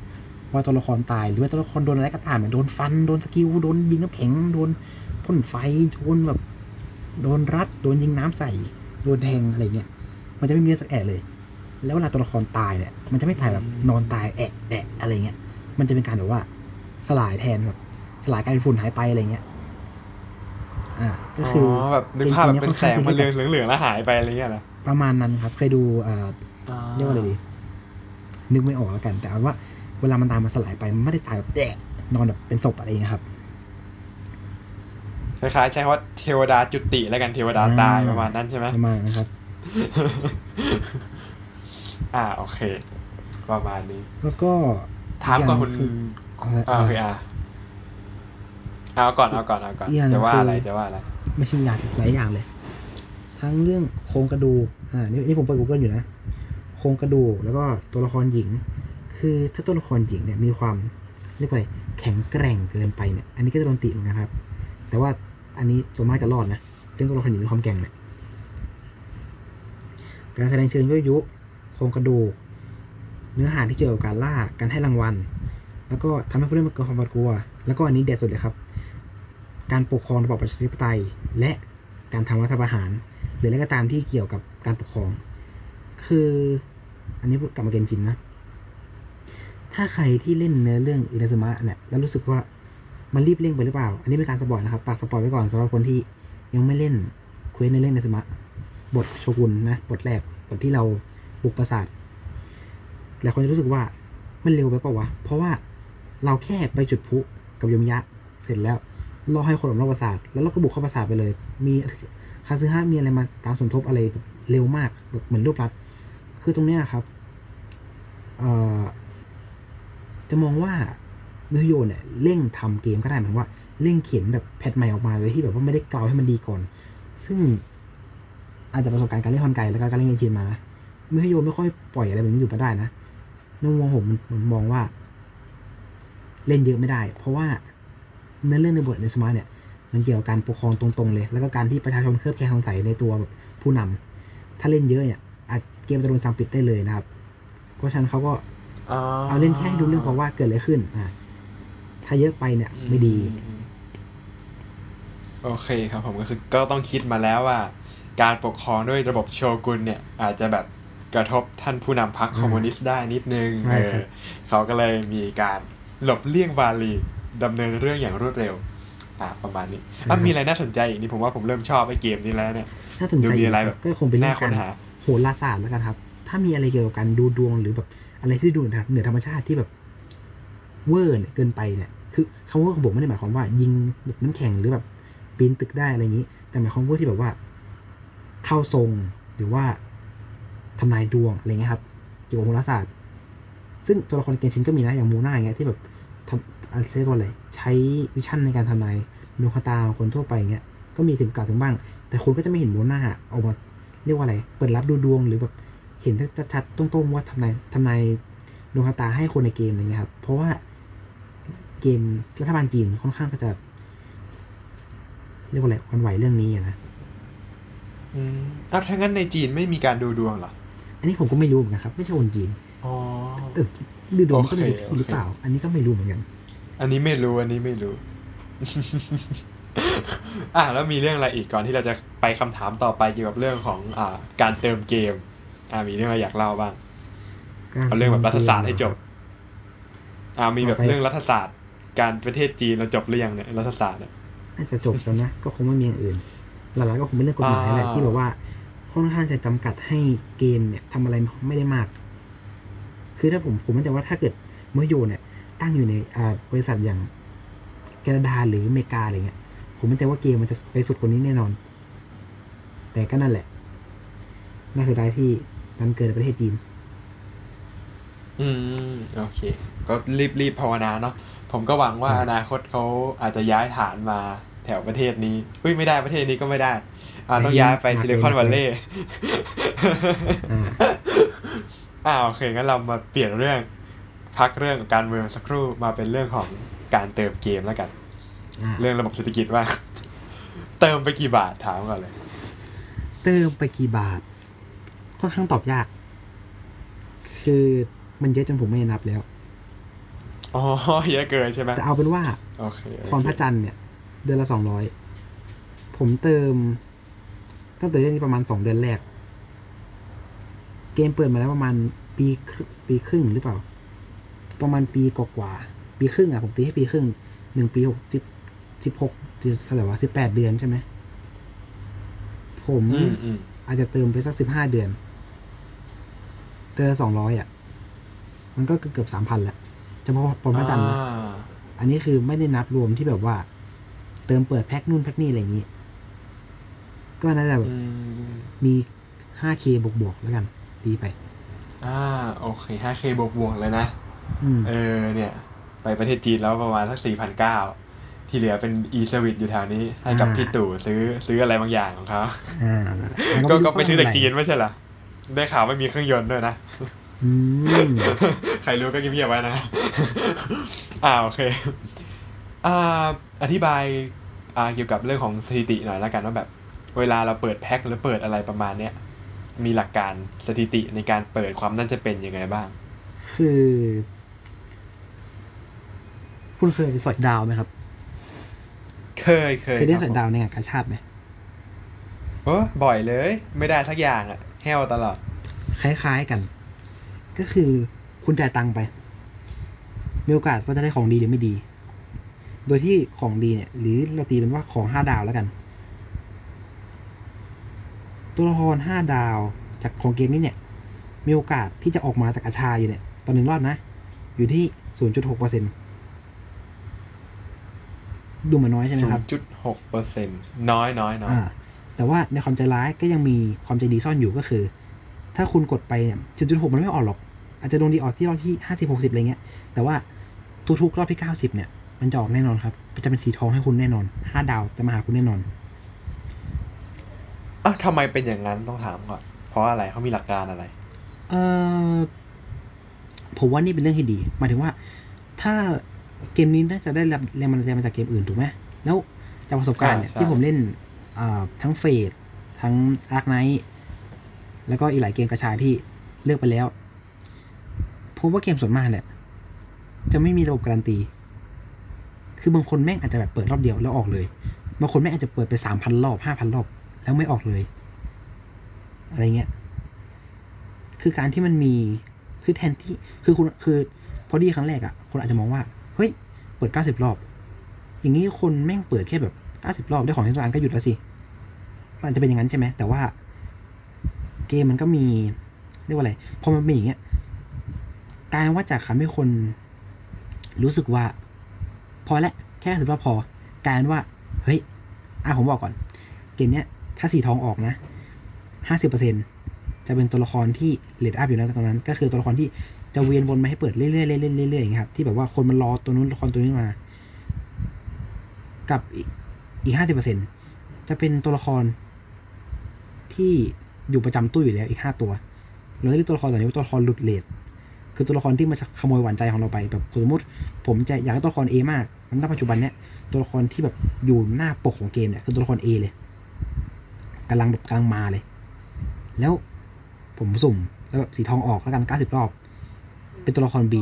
ว่าตัวละครตายหรือว่าตัวละครโดนอะไรก็ตามเนี่ยโดนฟันโดนสกิลโดนยิงน้ำแข็งโดนพ่นไฟโดนแบบโดนรัดโดนยิงน้ำใส่โดนแทงอะไรเงี้ยมันจะไม่มีเลือดสักแอะเลย แล้วเวลาตัวละครตายเนี่ยมันจะไม่ตายแบบนอนตายแอะแอะอะไรเงี้ยมันจะเป็นการแบบว่าสลายแทนแบบสลายกลายเป็นฝุ่นหายไปอะไรเงี้ย อ่าก็คืออแบบนึกภาพแบบเป็นแสงมันเกเรืมองจีนเหลืองๆแล้วหายไปอะไรเงี้ยนะประมาณนั้นครับ เคยดูอ่าเรียกว่าอะไรดีนึกไม่ออกแล้วกัน แต่เอาว่าเวลามันตายมันสลายไปมันไม่ได้ตายแบบแดะนอนแบบเป็นศพอะไรเงี้ยครับคล้ายๆใช้คำว่าเทวดาจุติแล้วกันเทวดาตายอ่าประมาณนั้นใช่ไหมประมาณนะครับ อ่าโอเค ประมาณนี้ แล้วก็ถามก่อนคุณคืออ่าโอเคอะ เอาก่อนเอาก่อนเอาก่อนอีกอย่างหนึ่จะงว่าคือออะไรจะว่าอะไรไม่ใช่อย่างหลายอย่างเลย ทั้งเรื่องโครงกระดูกอ่านี่นี่ผมเปิด Google อยู่นะโครงกระดูกแล้วก็ตัวละครหญิง คือถ้าตัวละครหญิงเนี่ยมีความเรียกว่าอะไรแข็งแกร่งเกินไปเนี่ยอันนี้ก็จะโดนติเหมือนกันครับ แต่ว่าอันนี้ส่วนมากจะรอดนะเรื่องตัวละครหญิงมีความแกร่งเนี่ยการแสดงเชิงยั่วยุ โครงกระดูก เนื้อหาที่เกี่ยวกับการล่า การให้รางวัล แล้วก็ทำให้ผู้เล่นเกิดความหวาดกลัว แล้วก็อันนี้เด็ดสุดเลยครับ การปกครองระบอบประชาธิปไตย และการทำรัฐประหาร หรืออะไรก็ตามที่เกี่ยวกับการปกครอง คืออันนี้พูดกลับมาเกนชินนะ ถ้าใครที่เล่นเนื้อเรื่องอินาซึมะเนี่ยแล้วรู้สึกว่ามันรีบเร่งไปหรือเปล่า อันนี้เป็นการ spoil นะครับฝาก spoil ไว้ก่อนสำหรับคนที่ยังไม่เล่น quest ในเรื่องอินาซึมะบทโชกุนนะบทแรกบทที่เราบุกปราสาทหลายคนจะรู้สึกว่ามันเร็วไปเปล่าวะ เพราะว่าเราแค่ไปจุดพลุกับโยอิมิยะ เสร็จแล้ว รอให้คนออกนอกปราสาทแล้วเราก็บุกเข้าปราสาทไปเลย มีคาซึฮะมีอะไรมาตามสมทบอะไรเร็วมากแบบเหมือนรูปรัด คือตรงเนี้ยครับเอจะมองว่ามิโยเนี่ยเร่งทำเกมก็ได้หมายว่าเร่งเขียนแบบแพทใหม่ออกมาโดยที่แบบว่าไม่ได้กาวให้มันดีก่อน ซึ่งอาจจะประสบการณ์การเล่นฮอนไกแล้วก็การเล่นเกมจีนมานะมิโยไม่ค่อยปล่อยอะไรแบบนี้อยู่มาได้นะในมุมมองผมผมมองว่า เล่นเยอะไม่ได้ เพราะว่า เนื้อเรื่องในบทในสมาร์เนี่ยมันเกี่ยวกับการปกครองตรงๆเลย แล้วก็การที่ประชาชนเคลือบแคลงสงสัยในตัวแบบผู้นำถ้าเล่นเยอะเนี่ยอาจเกมจะโดนสั่งปิดได้เลยนะครับ เพราะฉะนั้นเขาก็เอาเล่นแค่ให้ดูเรื่องเพราะว่าเกิดอะไรขึ้นอ่าถ้าเยอะไปเนี่ยไม่ดีอืมโอเคครับผมก็คือก็ต้องคิดมาแล้วว่า การปกครองด้วยระบบโชกุนเนี่ย อาจจะแบบกระทบท่านผู้นำพรรคคอมมิวนิสต์ได้นิดนึงใช่เอครัอบเขาก็เลยมีการหลบเลี่ยงวาลี ดำเนินเรื่องอย่างรวดเร็วอ่าประมาณนี้อะมีอะไรน่าสนใจอีกนี่ผมว่าผมเริ่มชอบไอ้เกมนี้แล้วเนี่ยถ้าสนใจดูมีอะไรแบบก็คงเป็นเรื่น่าองค้กานรหาโหราศาสตร์แล้วกันครับ ถ้ามีอะไรเกี่ยวกับการดูดวงหรือแบบอะไรที่ดูเหนือเหนือธรรมชาติที่แบบเวอร์เนี่ยเกินไปเนี่ยคือคำว่าของผมไม่ได้หมายความว่า ยิงแบบน้ำแข็งหรือแบบปีนตึกได้อะไรอย่างนี้ แต่หมายความว่าที่แบบว่า เข้าทรงหรือว่าทำนายดวงอะไรเงี้ยครับเกี่ยวกับโหราศาสตร์ ซึ่งตัวละครในเกมชินก็มีนะอย่างมูน่าอย่างเงี้ยที่แบบทำ อะไรเรียกว่าอะไรใช้วิชั่นในการทำนายดวงชะตาของคนทั่วไปเงี้ยก็มีถึงกล่าวถึงบ้าง แต่คุณก็จะไม่เห็นมูน่าออกมาเรียกว่าอะไร เปิดรับดูดวงหรือแบบเห็นชัดๆตรงๆว่าทำนายทำนายดวงชะตาให้คนในเกมอะไรเงี้ยครับ เพราะว่าเกมรัฐบาลจีนค่อนข้างก็จะเรียกว่าอะไรอ่อนไหวเรื่องนี้อะนะอืมอ้าวถ้างั้นในจีนไม่มีการดูดวงเหรอ อันนี้ผมก็ไม่รู้เหมือนกันครับ ไม่ใช่คนจีน อ๋อแต่ดูดวงมันก็มีโอเคที่หรือเปล่า อันนี้ก็ไม่รู้เหมือนกัน อันนี้ไม่รู้ อันนี้ไม่รู้ อะแล้วมีเรื่องอะไรอีกก่อนที่เราจะไปคำถามต่อไปเกี่ยวกับเรื่องของอ่า การเติมเกม อ่ามีเรื่องอะไรอยากเล่าบ้างเอาเรื่องแบบรัฐศาสตร์ให้จบ อ่ามีแบบต่อไปเรื่องรัฐศาสตร์ การประเทศจีนเราจบหรือยังเนี่ยรัฐศาสตร์เนี่ยน่าจะจบแล้วนะก็คงไม่มีอย่างอื่น หลักๆก็คงเป็นเรื่องกฎหมายแหละอ่าที่แบบว่าค่อนข้างจะจำกัดให้เกมเนี่ยทำอะไรไม่ได้มาก คือถ้าผมผมมั่นใจว่าถ้าเกิดเมื่อโยนเนี่ย ตั้งอยู่ในอ่าบริษัทอย่างแคนาดาหรืออเมริกาอะไรเงี้ย ผมมั่นใจว่าเกมมันจะไปสุดกว่านี้แน่นอน แต่ก็นั่นแหละ น่าเสียดายที่มันเกิดในประเทศจีน อืม โอเค ก็รีบรีบภาวนาเนาะ ผมก็หวังว่าใช่อนาคตเขาอาจจะย้ายฐานมาแถวประเทศนี้เฮ้ยไม่ได้ประเทศนี้ก็ไม่ได้ อ่าต้องย้ายไปซิลิคอนวัลเลย์อ่าอ่าโอเคงั้นเรามาเปลี่ยนเรื่อง พักเรื่องการเมืองสักครู่มาเป็นเรื่องของการเติมเกมแล้วกันอ่าเรื่องระบบเศรษฐกิจว่า เติมไปกี่บาทถามก่อนเลย เติมไปกี่บาทค่อนข้างตอบยาก คือมันเยอะจนผมไม่นับแล้วอ๋อเยอะเกินใช่ไหมแต่เอาเป็นว่าโอเคโอพรเคพระจันทร์เนี่ย เดือนละสองร้อยผมเติม ตั้งแต่เล่นนี้ประมาณสองเดือนแรก เกมเปิดมาแล้วประมาณปีครึ่งปีครึ่งหรือเปล่า ประมาณปีกว่าๆปีครึ่งอะผมตีให้ปีครึ่งหนึ่งปีหกสิบสิบหกเท่าไหร่วะสิบแปดเดือนใช่ไหมผมอืมอืมอาจจะเติมไปสักสิบห้าเดือนเดือนสองร้อยอะ มันก็เกือบสามพันแล้วเฉพาะพรพระจันทร์นะอ่าอันนี้คือไม่ได้นับรวมที่แบบว่า เติมเปิดแพ็คนู่นแพ็คนี่อะไรอย่างนี้ ก็น่าจะแบบอืมมี 5K บวกบวกๆแล้วกัน ดีไป อ่า โอเค 5K บวกบวกๆเลยนะอืม เออ เนี่ย ไปประเทศจีนแล้วประมาณสักสี่พันเก้าที่เหลือเป็น e สวิตอยู่แถวนี้ ให้กับอ่าพี่ตู่ซื้อซื้ออะไรบางอย่างของเขาอ่าก็ก็ไปซื้อจากจีนนไม่ใช่เหรอได้ข่าวไม่มีเครื่องยนต์ด้วยนะอืมใครรู้ก็เงียบๆไว้นะอ่าโอเค อ่า อธิบาย อ่าเกี่ยวกับเรื่องของสถิติหน่อยแล้วกันว่าแบบ เวลาเราเปิดแพ็คหรือเปิดอะไรประมาณเนี้ยมีหลักการสถิติในการเปิดความน่าจะเป็นยังไงบ้าง คือ คุณเคยสอยดาวไหมครับ เคยเคยเคยได้รับสอยดาวในงานกาชาติไหมโอ้บ่อยเลย ไม่ได้สักอย่างอะแห้วตลอด คล้ายๆกัน ก็คือคุณจ่ายตังค์ไป มีโอกาสว่าจะได้ของดีหรือไม่ดี โดยที่ของดีเนี่ย หรือเราตีเป็นว่าของห้าดาวแล้วกัน ตัวละครห้าดาวจากของเกมนี้เนี่ย มีโอกาสที่จะออกมาจากอาชาอยู่เนี่ย ตอนหนึ่งรอบนะ อยู่ที่ศูนย์จุดหกเปอร์เซ็น ดูเหมือนน้อยใช่ไหมครับ0.6เปอร์เซ็นต์น้อยน้อยน้อยอ่าแต่ว่าในความใจร้ายก็ยังมีความใจดีซ่อนอยู่ก็คือ ถ้าคุณกดไปเนี่ยจุดจุดหกมันไม่ออกหรอก อาจจะโดนดีออกที่รอบที่ห้าสิบหกสิบอะไรเงี้ย แต่ว่าทุกๆรอบที่เก้าสิบเนี่ย มันจะออกแน่นอนครับจะเป็นสีทองให้คุณแน่นอนห้าดาวจะมาหาคุณแน่นอนอะทำไมเป็นอย่างนั้นต้องถามก่อนเพราะอะไรเขามีหลักการอะไร เออผมว่านี่เป็นเรื่องที่ดีหมายถึงว่าถ้า เกมนี้น่าจะได้รับแรงบันดาลใจมาจากเกมอื่นถูกไหมแล้วจากประสบการณ์เนี่ยใช่ที่ผมเล่นอ่าทั้งเฟดทั้งอาร์คไนท์แล้วก็อีกหลายเกมกระชายที่เลือกไปแล้วผมว่าเกมส่วนมากเนี่ย จะไม่มีระบบการันตี คือบางคนแม่งอาจจะแบบเปิดรอบเดียวแล้วออกเลย บางคนแม่งอาจจะเปิดไปสามพันรอบห้าพันรอบ แล้วไม่ออกเลย อะไรเงี้ย คือการที่มันมี คือแทนที่ คือคุณ คือ พอดีครั้งแรกอะคนอาจจะมองว่า เปิดเก้าสิบรอบ อย่างนี้คนแม่งเปิดแค่แบบเก้าสิบรอบได้ของที่ต้องการก็หยุดแล้วสิ มันจะเป็นอย่างนั้นใช่ไหม แต่ว่าเกมมันก็มี เรียกว่าอะไร พอมันเป็นอย่างเงี้ยกลายว่าจากคำให้คนรู้สึกว่า พอละแค่ถือว่าพอกลายว่า เฮ้ย อะผมบอกก่อน เกมเนี้ย ถ้าสีทองออกนะห้าสิบเปอร์เซ็นจะเป็นตัวละครที่เลดอัพอยู่นะตรงนั้น ก็คือตัวละครที่ จะเวียนวนมาให้เปิดเรื่อยๆเรื่อยๆเรื่อยๆอย่างเงี้ยครับที่แบบว่าคนมันรอตัวนู้นละครตัวนี้มา กับอีกห้าสิบเปอร์เซ็นจะเป็นตัวละครที่อยู่ประจำตู้อยู่แล้วอีกห้าตัว เราเรียกตัวละครตัวนี้ว่าตัวละครหลุดเลทคือตัวละครที่มาขโมยหวานใจของเราไปแบบสมมติ ผมจะอยากให้ตัวละคร A มากณปัจจุบันเนี้ยตัวละครที่แบบอยู่หน้าปกของเกมเนี่ยคือตัวละคร A เลยกำลังแบบกำลังมาเลย แล้วผมสุ่มแล้วแบบสีทองออกแล้วกันเก้าสิบรอบ เป็นตัวละคร B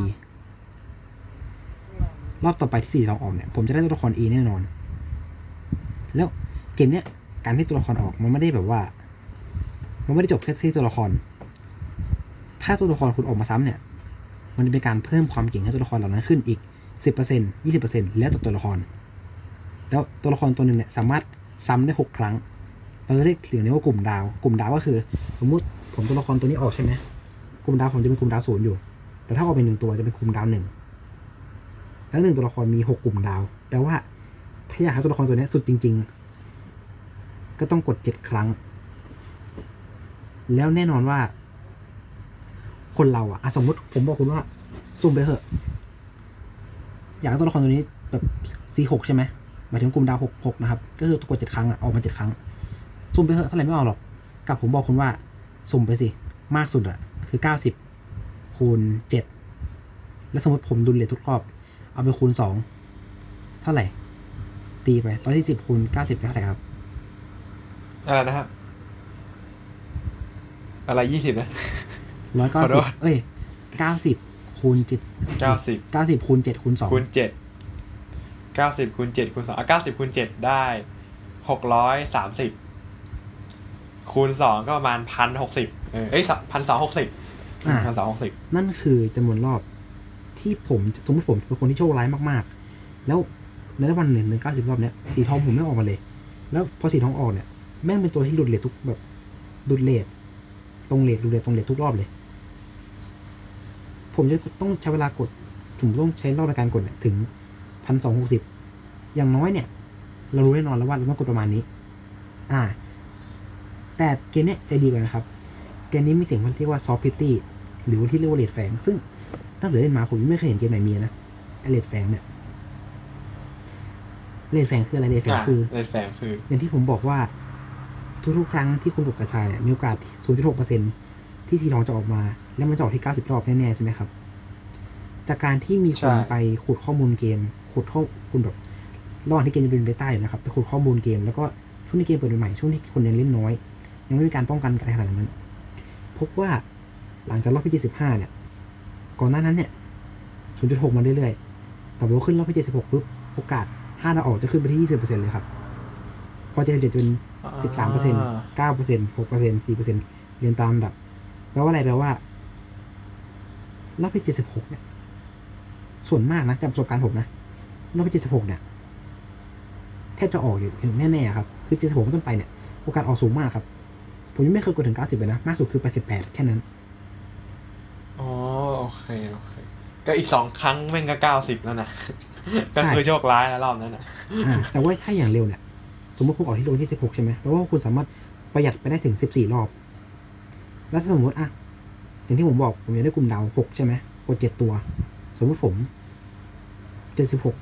รอบต่อไปที่สีทองออกเนี่ย ผมจะได้ตัวละคร A แน่นอน แล้วเกมเนี้ยการที่ตัวละครออกมันไม่ได้แบบว่า มันไม่ได้จบแค่ที่ตัวละคร ถ้าตัวละครคุณออกมาซ้ำเนี่ย มันจะเป็นการเพิ่มความเก่งให้ตัวละครเหล่านั้นขึ้นอีกสิบเปอร์เซ็นต์ยี่สิบเปอร์เซ็นต์แล้วแต่ตัวละคร แล้วตัวละครตัวหนึ่งเนี่ยสามารถซ้ำได้หกครั้ง เราจะเรียกสิ่งนี้ว่ากลุ่มดาว กลุ่มดาวก็คือ สมมติผมตัวละครตัวนี้ออกใช่ไหมกลุ่มดาวผมจะเป็นกลุ่มดาวศูนย์อยู่ แต่ถ้าออกเป็นหนึ่งตัวจะเป็นกลุ่มดาวหนึ่งแล้วหนึ่งตัวละครมีหกกลุ่มดาว แปลว่า ถ้าอยากห้ตัวละครตัวนี้สุดจริง ๆ ก็ต้องกดเจ็ดครั้ง แล้วแน่นอนว่า คนเราอะอะสมมติผมบอกคุณว่าซุ่มไปเถอะ อยากให้ตัวละครตัวนี้แบบ C6 ใช่ไหมหมายถึงกลุ่มดาวหกหกนะครับ ก็คือกดเจ็ดครั้งอะออกมาเจ็ดครั้ง ซุ่มไปเถอะเท่าไหร่ไม่ออกหรอก กับผมบอกคุณว่า สุ่มไปสิ มากสุดอะคือเก้าสิบ คูณเจ็ดแล้วสมมติผมดุลเลททุกรอบ เอาไปคูณสองเท่าไหร่ ตีไปร้อยที่สิบคูณเก้าสิบเท่าไหร่ครับอะไรนะครับ อะไรยี่สิบนะร้อยเก้าขอโทสิบษเอ้ยเก้าสิบคูณเจ็ดเก้าสิบเก้าสิบคูณเจ็ดคูณสองคูณเจ็ดเก้าสิบคูณเจ็ดคูณสองอะเก้าสิบคูณเจ็ดได้หกร้อยสามสิบคูณสองก็ประมาณพันหกสิบเออเอ้ยพันสองหกสิบ อ่าพันสองหกสิบนั่นคือจำนวนรอบที่ผมสมมติผมเป็นคนที่โชคร้ายมากๆ แล้วในวันหนึ่งหนึ่งเก้าสิบรอบเนี้ยสีทองผมไม่ออกมาเลย แล้วพอสีทองออกเนี่ยแม่งเป็นตัวที่หลุดเลททุกแบบหลุดเลทตรงเลทหลุดเลทตรงเลททุกรอบเลย ผมจะต้องใช้เวลากดผมต้องใช้รอบในการกดเนี่ยถึงพันสองหกสิบอย่างน้อยเนี่ย เรารู้แน่นอนแล้วว่าเราต้องกดประมาณนี้ อ่า แต่เกมเนี้ยใจดีกว่านะครับ เกมนี้มีสิ่งที่เรียกว่า soft pity หรือว่าที่เรียกว่าเลดแฝงซึ่งตั้งแต่เล่นมาผมยังไม่เคยเห็นเกมไหนมีนะไอเลดแฝงเนี่ยเลดแฝงคืออะไรเลดแฝงอ่าคือเลนแฝงคือ อย่างที่ผมบอกว่า ทุกๆครั้งที่คุณกดกระชายเนี่ยมีโอกาส 0.6%ที่สีทองจะออกมา แล้วมันจะออกที่ 90 รอบแน่ๆใช่ไหมครับ จากการที่มีคนใช่ไปขุดข้อมูลเกมขุดข้อมูลแบบระหว่างที่เกมจะเป็น beta อยู่นะครับไปขุดข้อมูลเกมแล้วก็ช่วงที่เกมเปิดใหม่ๆช่วงที่คนยังเล่นน้อย ยังไม่มีการป้องกันอะไรขนาดนั้น พบว่าหลัง หลังจากรอบที่ 75 เนี่ย ก่อนหน้านั้นเนี่ย 0.6 มาเรื่อยๆ แต่พอขึ้นรอบที่ 76ปุ๊บ โอกาส 5 ดาวออกจะขึ้นไปที่ 20%เปอร์เซ็นต์เลยครับ พอจะเด็ดเป็น 13เปอร์เซ็นต์เก้าเปอร์เซ็นต์หกเปอร์เซ็นต์สี่เปอร์เซ็นต์เรียนตามลำดับ แปลว่าอะไร แปลว่า รอบที่เจ็ดสิบหกเนี่ย ส่วนมากนะจากประสบการณ์ผมนะ รอบที่เจ็ดสิบหกเนี่ย แทบจะออกอยู่แน่ๆครับ คือเจ็ดสิบหกต้นไปเนี่ย โอกาสออกสูงมากครับ ผมยังไม่เคยกดถึงเก้าสิบเลยนะ มากสุดคือแปดสิบแปดแค่นั้น เคโอเค ก็อีกสองครั้งแม่งก็เก้าสิบแล้วนะก็ใช่คือโชคร้ายแล้วรอบนั้นนะอ่าแต่ว่าถ้าอย่างเร็วเนี่ย สมมติคุณออกที่โลที่สิบหกใช่ไหมแปลว่าคุณสามารถประหยัดไปได้ถึงสิบสี่รอบ แล้วถ้าสมมติอะอย่างที่ผมบอกผมอยากได้กลุ่มดาวหกใช่ไหมกดเจ็ดตัว สมมติผมเจ็ดสิบหก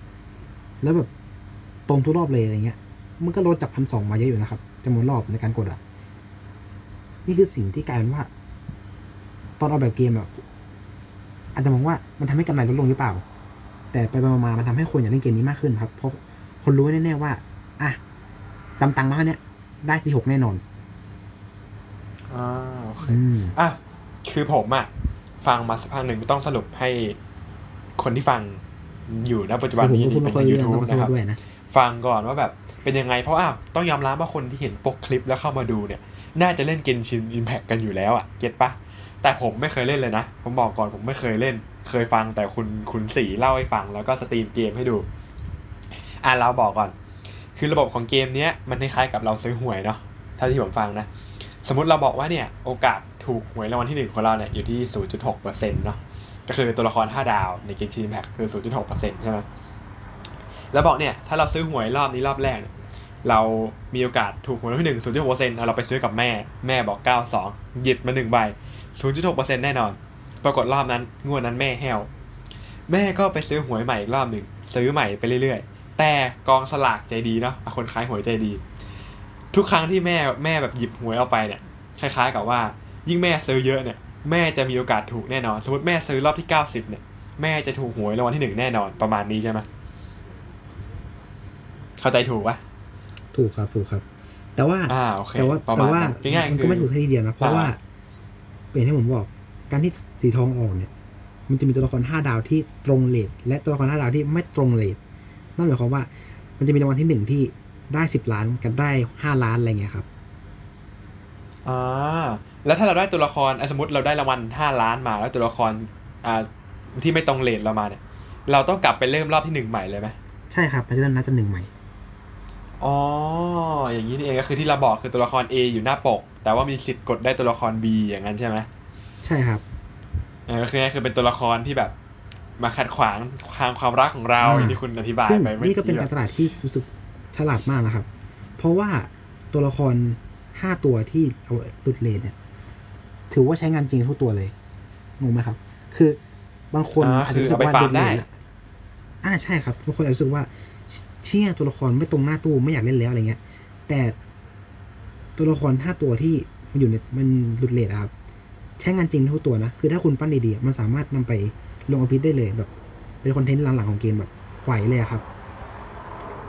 แล้วแบบตรงทุกรอบเลยอะไรเงี้ย มันก็ลดจากพันสองมาเยอะอยู่นะครับจำนวนรอบในการกดอะ นี่คือสิ่งที่กลายเป็นว่า ตอนออกแบบเกมอะ อาจจะมองว่ามันทำให้กำไรลดลงหรือเปล่า แต่ไปๆมาๆมันทำให้คนอยากเล่นเกมนี้มากขึ้นครับ เพราะคนรู้แน่ๆว่า อะกำตังมาเท่าเนี้ยได้ที่หกแน่นอนอ่าโอเคอืมอะคือผมอะฟังมาสักพักหนึ่งต้องสรุปให้คนที่ฟังอยู่ณปัจจุบันผมนี้ก็พูดเป็ไม่นค่อยในรู้เรื่อง YouTube ต้องขอนะโทครัษบด้วยนะฟังก่อนว่าแบบเป็นยังไงเพราะอะต้องยอมรับว่าคนที่เห็นปกคลิปแล้วเข้ามาดูเนี่ย น่าจะเล่นเกนชินอิมแพคกันอยู่แล้วอะเก็ตปะ แต่ผมไม่เคยเล่นเลยนะ ผมบอกก่อนผมไม่เคยเล่น เคยฟังแต่คุณคุณสีเล่าให้ฟังแล้วก็ stream เกมให้ดู อะเราบอกก่อน คือระบบของเกมเนี้ยมันคล้ายๆกับเราซื้อหวยเนาะเท่าที่ผมฟังนะ สมมติเราบอกว่าเนี่ยโอกาสถูกหวยรางวัลที่หนึ่งของเราเนี่ยอยู่ที่ 0.6%เเนาะก็คือตัวละคร 5 ดาวในเกนชินอิมแพกคือ 0.6%ใช่ไหมแล้วบอกเนี่ยถ้าเราซื้อหวยรอบนี้รอบแรกเนี่ยเรามีโอกาสถูกหวยรางวัลที่หนึ่ง0.6%เอาเราไปซื้อกับแม่แม่บอก 92หยิบมาหนึ่งใบ 0.6%แน่นอน ปรากฏรอบนั้นงวดนั้นแม่แห้วแม่ก็ไปซื้อหวยใหม่อีกรอบหนึ่งซื้อใหม่ไปเรื่อยๆ แต่กองสลากใจดีเนาะอะคนขายหวยใจดี ทุกครั้งที่แม่แม่แบบหยิบหวยเอาไปเนี่ยคล้ายๆกับว่า ยิ่งแม่ซื้อเยอะเนี่ยแม่จะมีโอกาสถูกแน่นอน สมมติแม่ซื้อรอบที่ 90เนี่ยแม่จะถูกหวยรางวัลที่หนึ่งแน่นอนประมาณนี้ใช่ไหมเข้าใจถูกปะถูกครับถูกครับ แต่ว่าอ่าโอเคแต่ว่าประแต่มาณว่านั้นง่ายๆมันคืก็อไม่ถูกทัทีเดียวนะเพราะอ่าว่า เป็นที่ผมบอก การที่สีทองออกเนี่ย มันจะมีตัวละครห้าดาวที่ตรงเลทและตัวละครห้าดาวที่ไม่ตรงเลทนั่นหมายความว่า มันจะมีรางวัลที่หนึ่งที่ได้สิบล้านกับได้ห้าล้านอะไรเงี้ยครับอ่าแล้วถ้าเราได้ตัวละครอะสมมติเราได้รางวัลห้าล้านมาแล้วตัวละครอ่าที่ไม่ตรงเลทเรามาเนี่ย เราต้องกลับไปเริ่มรอบที่หนึ่งใหม่เลยไหมใช่ครับมันจะเริ่มนับจากหนึ่งใหม่อ๋ออย่างนี้นี่เองก็คือที่เราบอกคือตัวละคร A อยู่หน้าปก แต่ว่ามีสิทธิ์กดได้ตัวละคร B อย่างนั้นใช่ไหมใช่ครับเออก็คือคือเป็นตัวละครที่แบบ มาขัดขวางทางความรักของเราอ่าอย่างที่คุณอธิบายซึ่งไปเมื่อนี่ก็เป็นกี้การตลาดที่รู้สึกฉลาดมากนะครับ เพราะว่าตัวละครห้าตัวที่เอาหลุดเลนเนี่ยถือว่าใช้งานจริงทุกตัวเลยงงไหมครับ คือบางคนอ่าอาจคืจะอรู้สึเอากไปว่าฟาหร์ลุมดเลได้นอะอ่าใช่ครับบางคนอาจจะรู้สึกว่าเชี่ยตัวละครไม่ตรงหน้าตู้ไม่อยากเล่นแล้วอะไรเงี้ย แต่ ตัวละครห้าตัวที่มันอยู่ในมันหลุดเลทครับ ใช้งานจริงทุกตัวนะ คือถ้าคุณปั้นดีๆมันสามารถนำไปลงอภิษได้เลยแบบ เป็นคอนเทนต์หลังๆของเกมแบบไหวเลยครับ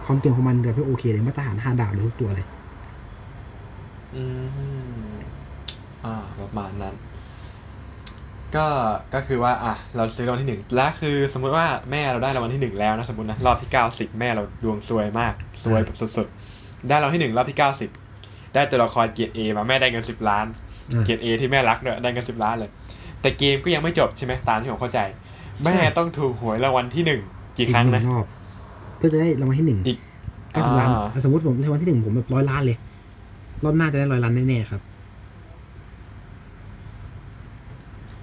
ความเก่งของมันแบบโอเคเลยมาตรฐานห้าดาวเลยทุกตัวเลย อืมอ่าประมาณนั้นก็ ก็คือว่า อะ เราซื้อรางวัลที่หนึ่งแล้วคือสมมุติว่าแม่เราได้รางวัลที่หนึ่งแล้วนะสมมตินะ รอบที่เก้าสิบแม่เราดวงซวยมาก ซวยแบบสุดๆ ได้รางวัลที่หนึ่งรอบที่เก้าสิบ ได้ตัวละครเกียรติเอมาแม่ได้เงินสิบล้านอ่าเกียรติเอที่แม่รักเนี่ยได้เงินสิบล้านเลย แต่เกมก็ยังไม่จบใช่ไหมตามที่ผมเข้าใจ แม่ต้องถูกหวยรางวัลที่หนึ่งกี่ครั้งอีกหนะนึ่รอบเพื่อจะได้รางวัลที่หนึ่งอีกเก้าสิบล้านอ่าอะสมมติผมรางวัลที่หนึ่งผมแบบร้อยล้านเลยรอบหน้าจะได้ร้อยล้านแน่ๆครับ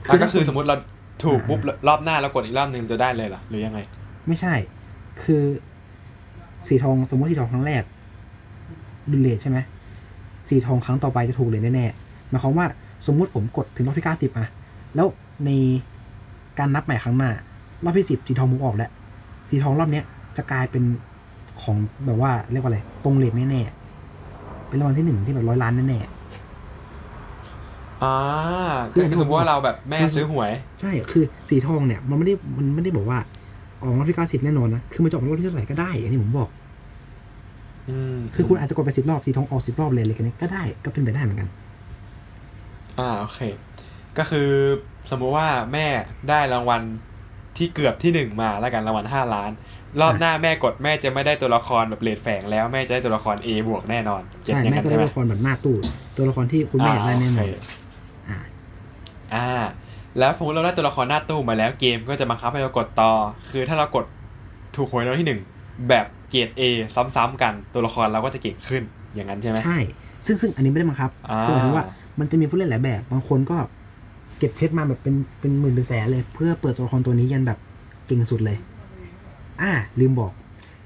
อะก็คือถ้าณสมมติเราถูกปุ๊บรอบหน้าเรากดอีกรอบหนึ่งจะได้เลยเหรอหรือยังไง ไม่ใช่ คือสีทองสมมติสีทองครั้งแรกดุเลทใช่ไหม สีทองครั้งต่อไปจะถูกเลยแน่ๆหมายความว่าสมมุติผมกดถึงรอบที่เก้าสิบอะแล้วในการนับใหม่ครั้งหน้ารอบที่สิบสีทองมุกออกแล้วสีทองรอบเนี้ยจะกลายเป็นของแบบว่าเรียกว่าอะไรตรงเลทแน่ๆเป็นรางวัลที่หนึ่งที่แบบร้อยล้านแน่อ่าคืก็อคือสมมติว่าเราแบบแม่ซื้อหวยๆใช่คือสีทองเนี่ย มันไม่ได้มันไม่ได้บอกว่าออกรอบที่เก้าสิบแน่นอนนะ คือมันจะออกรอบที่เท่าไหร่ก็ได้ อันนี้ผมบอกอืม คือคุณอาจจะกดไปสิบรอบสีทองออกสิบรอบเลยอะไรกันนี้ก็ได้ก็เป็นไปได้เหมือนกัน อ่าโอเค ก็คือสมมุติว่าแม่ได้รางวัลที่เกือบที่หนึ่งมาแล้วกันรางวัลห้าล้าน รอบหน้าแม่กดแม่จะไม่ได้ตัวละครแบบเลดแฝงแล้วแม่จะได้ตัวละคร A บวกแน่นอนเก็ตใช่อย่างแม่นั้นจะใช่ได้ไหมละครแบบหน้าตู้ตัวละครที่คุณแม่อยากได้แน่นอนโเคอ่าอ่า แล้วสมมติเราได้ตัวละครหน้าตู้มาแล้วเกมก็จะบังคับให้เรากดต่อ คือถ้าเรากดถูกหวยรางวัลที่หนึ่ง แบบเกรด A ซ้ำๆกันตัวละครเราก็จะเก่งขึ้นอย่างนั้นใช่ไหมใช่ ซึ่งซึ่งอันนี้ไม่ได้บังคับอ่าคือหมายถึงว่ามันจะมีผู้เล่นหลายแบบบางคนก็เก็บเพชรมาแบบเป็นเป็นหมื่นเป็นแสนเลย เพื่อเปิดตัวละครตัวนี้ยันแบบเก่งสุดเลย อ่า ลืมบอก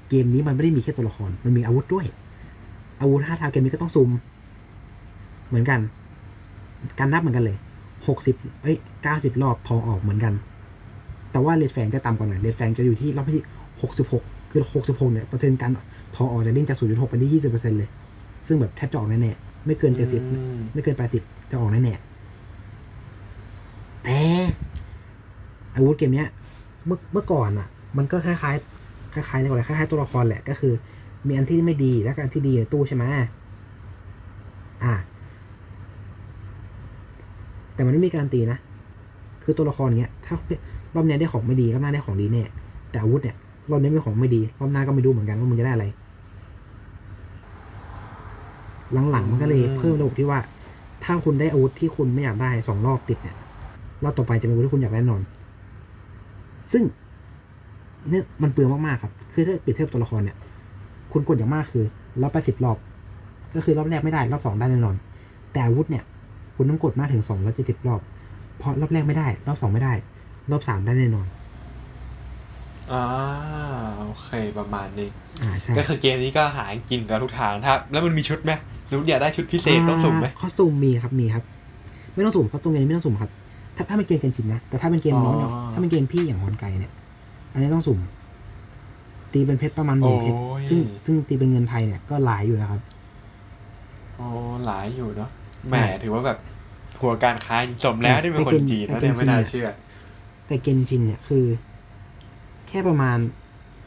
เกมนี้มันไม่ได้มีแค่ตัวละคร มันมีอาวุธด้วย อาวุธห้าทางเกมนี้ก็ต้องซุมเหมือนกัน การนับเหมือนกันเลยหกสิบเอ้ยเก้าสิบรอบทองออกเหมือนกัน แต่ว่าเลดแฟงจะต่ำกว่าหน่อยเลดแฟงจะอยู่ที่รอบที่หกสิบหก คือหกสิบหกเนี่ยเปอร์เซ็นต์การทองออกจะเด้งจากศูนย์จุดหกไปที่ยี่สิบเปอร์เซ็นต์เลย ซึ่งแบบแทบจะออกแน่ๆ ไม่เกินเจ็ดสิบไม่เกินแปดสิบจะออกแน่ๆ แต่อาวุธเกมเนี้ย เมื่อเมื่อก่อนอะ มันก็คล้ายๆ คล้ายๆเรียกว่าอะไรคล้ายๆ ตัวละครแหละ ก็คือ มีอันที่ไม่ดีแล้วก็อันที่ดีในตู้ใช่ไหมอ่า แต่มันไม่มีการันตีนะ คือตัวละครเนี้ย ถ้ารอบเนี้ยได้ของไม่ดีรอบหน้าได้ของดีแน่ แต่อาวุธเนี่ย รอบนี้มีของไม่ดีรอบหน้าก็ไม่รู้เหมือนกันว่ามึงจะได้อะไร หลังๆมันก็เลยเพิ่มระบบที่ว่า ถ้าคุณได้อาวุธที่คุณไม่อยากได้สองรอบติดเนี่ยรอบต่อไปจะเป็นอาวุธที่คุณอยากได้แน่นอน ซึ่งเนี่ยมันเปลืองมากๆครับ คือถ้าเปรียบเทียบตัวละครเนี่ย คุณกดอย่างมากคือรอบไปสิบรอบ ก็คือรอบแรกไม่ได้ รอบสองได้แน่นอน แต่อาวุธเนี่ย คุณต้องกดมากถึงสองร้อยเจ็ดสิบรอบ เพราะรอบแรกไม่ได้ รอบสองไม่ได้ รอบสามได้แน่นอน อ่าโอเคประมาณนี้อ่าใช่ก็คือเกมนี้ก็หากินกันทุกทางถ้าแล้วมันมีชุดไหมสมมติอยากได้ชุดพิเศษต้องสุ่มไหมคอสตูมมีครับมีครับ ไม่ต้องสุ่มคอสตูมเกมนี้ไม่ต้องสุ่มครับ ถ้าถ้าเป็นเกมเกนจินนะแต่ถ้าเป็นเกมน้องเนี่ยถ้าเป็นเกมพี่อย่างฮอนไกเนี่ย อันนี้ต้องสุ่ม ตีเป็นเพชรประมาณหมื่นเพชรโอ้ยซึ่งซึ่งตีเป็นเงินไทยเนี่ยก็หลายอยู่นะครับโอ้หลายอยู่เนาะแหมใช่ถือว่าแบบทัวร์การค้าสมแล้วที่เป็นคนจีนนะเนี่ยไม่น่าเชื่อ แต่เกนจินเนี่ยคือแค่ประมาณ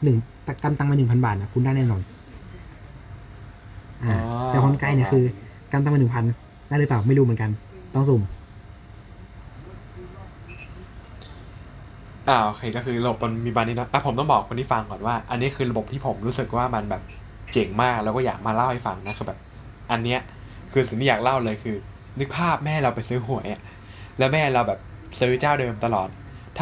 หนึ่งกำตังมาหนึ่งพันบาทนะคุณได้แน่นอนอ่าอ๋อแต่ฮอนไกเนี่ยคือกำตังมาหนึ่งพันได้หรือเปล่าไม่รู้เหมือนกัน ต้องสุ่มอ่าโอเคก็คือระบบมันมีบานนี้นะอะผมต้องบอกคนที่ฟังก่อนว่า อันนี้คือระบบที่ผมรู้สึกว่ามันแบบเจ๋งมากแล้วก็อยากมาเล่าให้ฟังนะคือแบบ อันเนี้ยคือสิ่งที่อยากเล่าเลยคือ นึกภาพแม่เราไปซื้อหวยอะแล้วแม่เราแบบซื้อเจ้าเดิมตลอด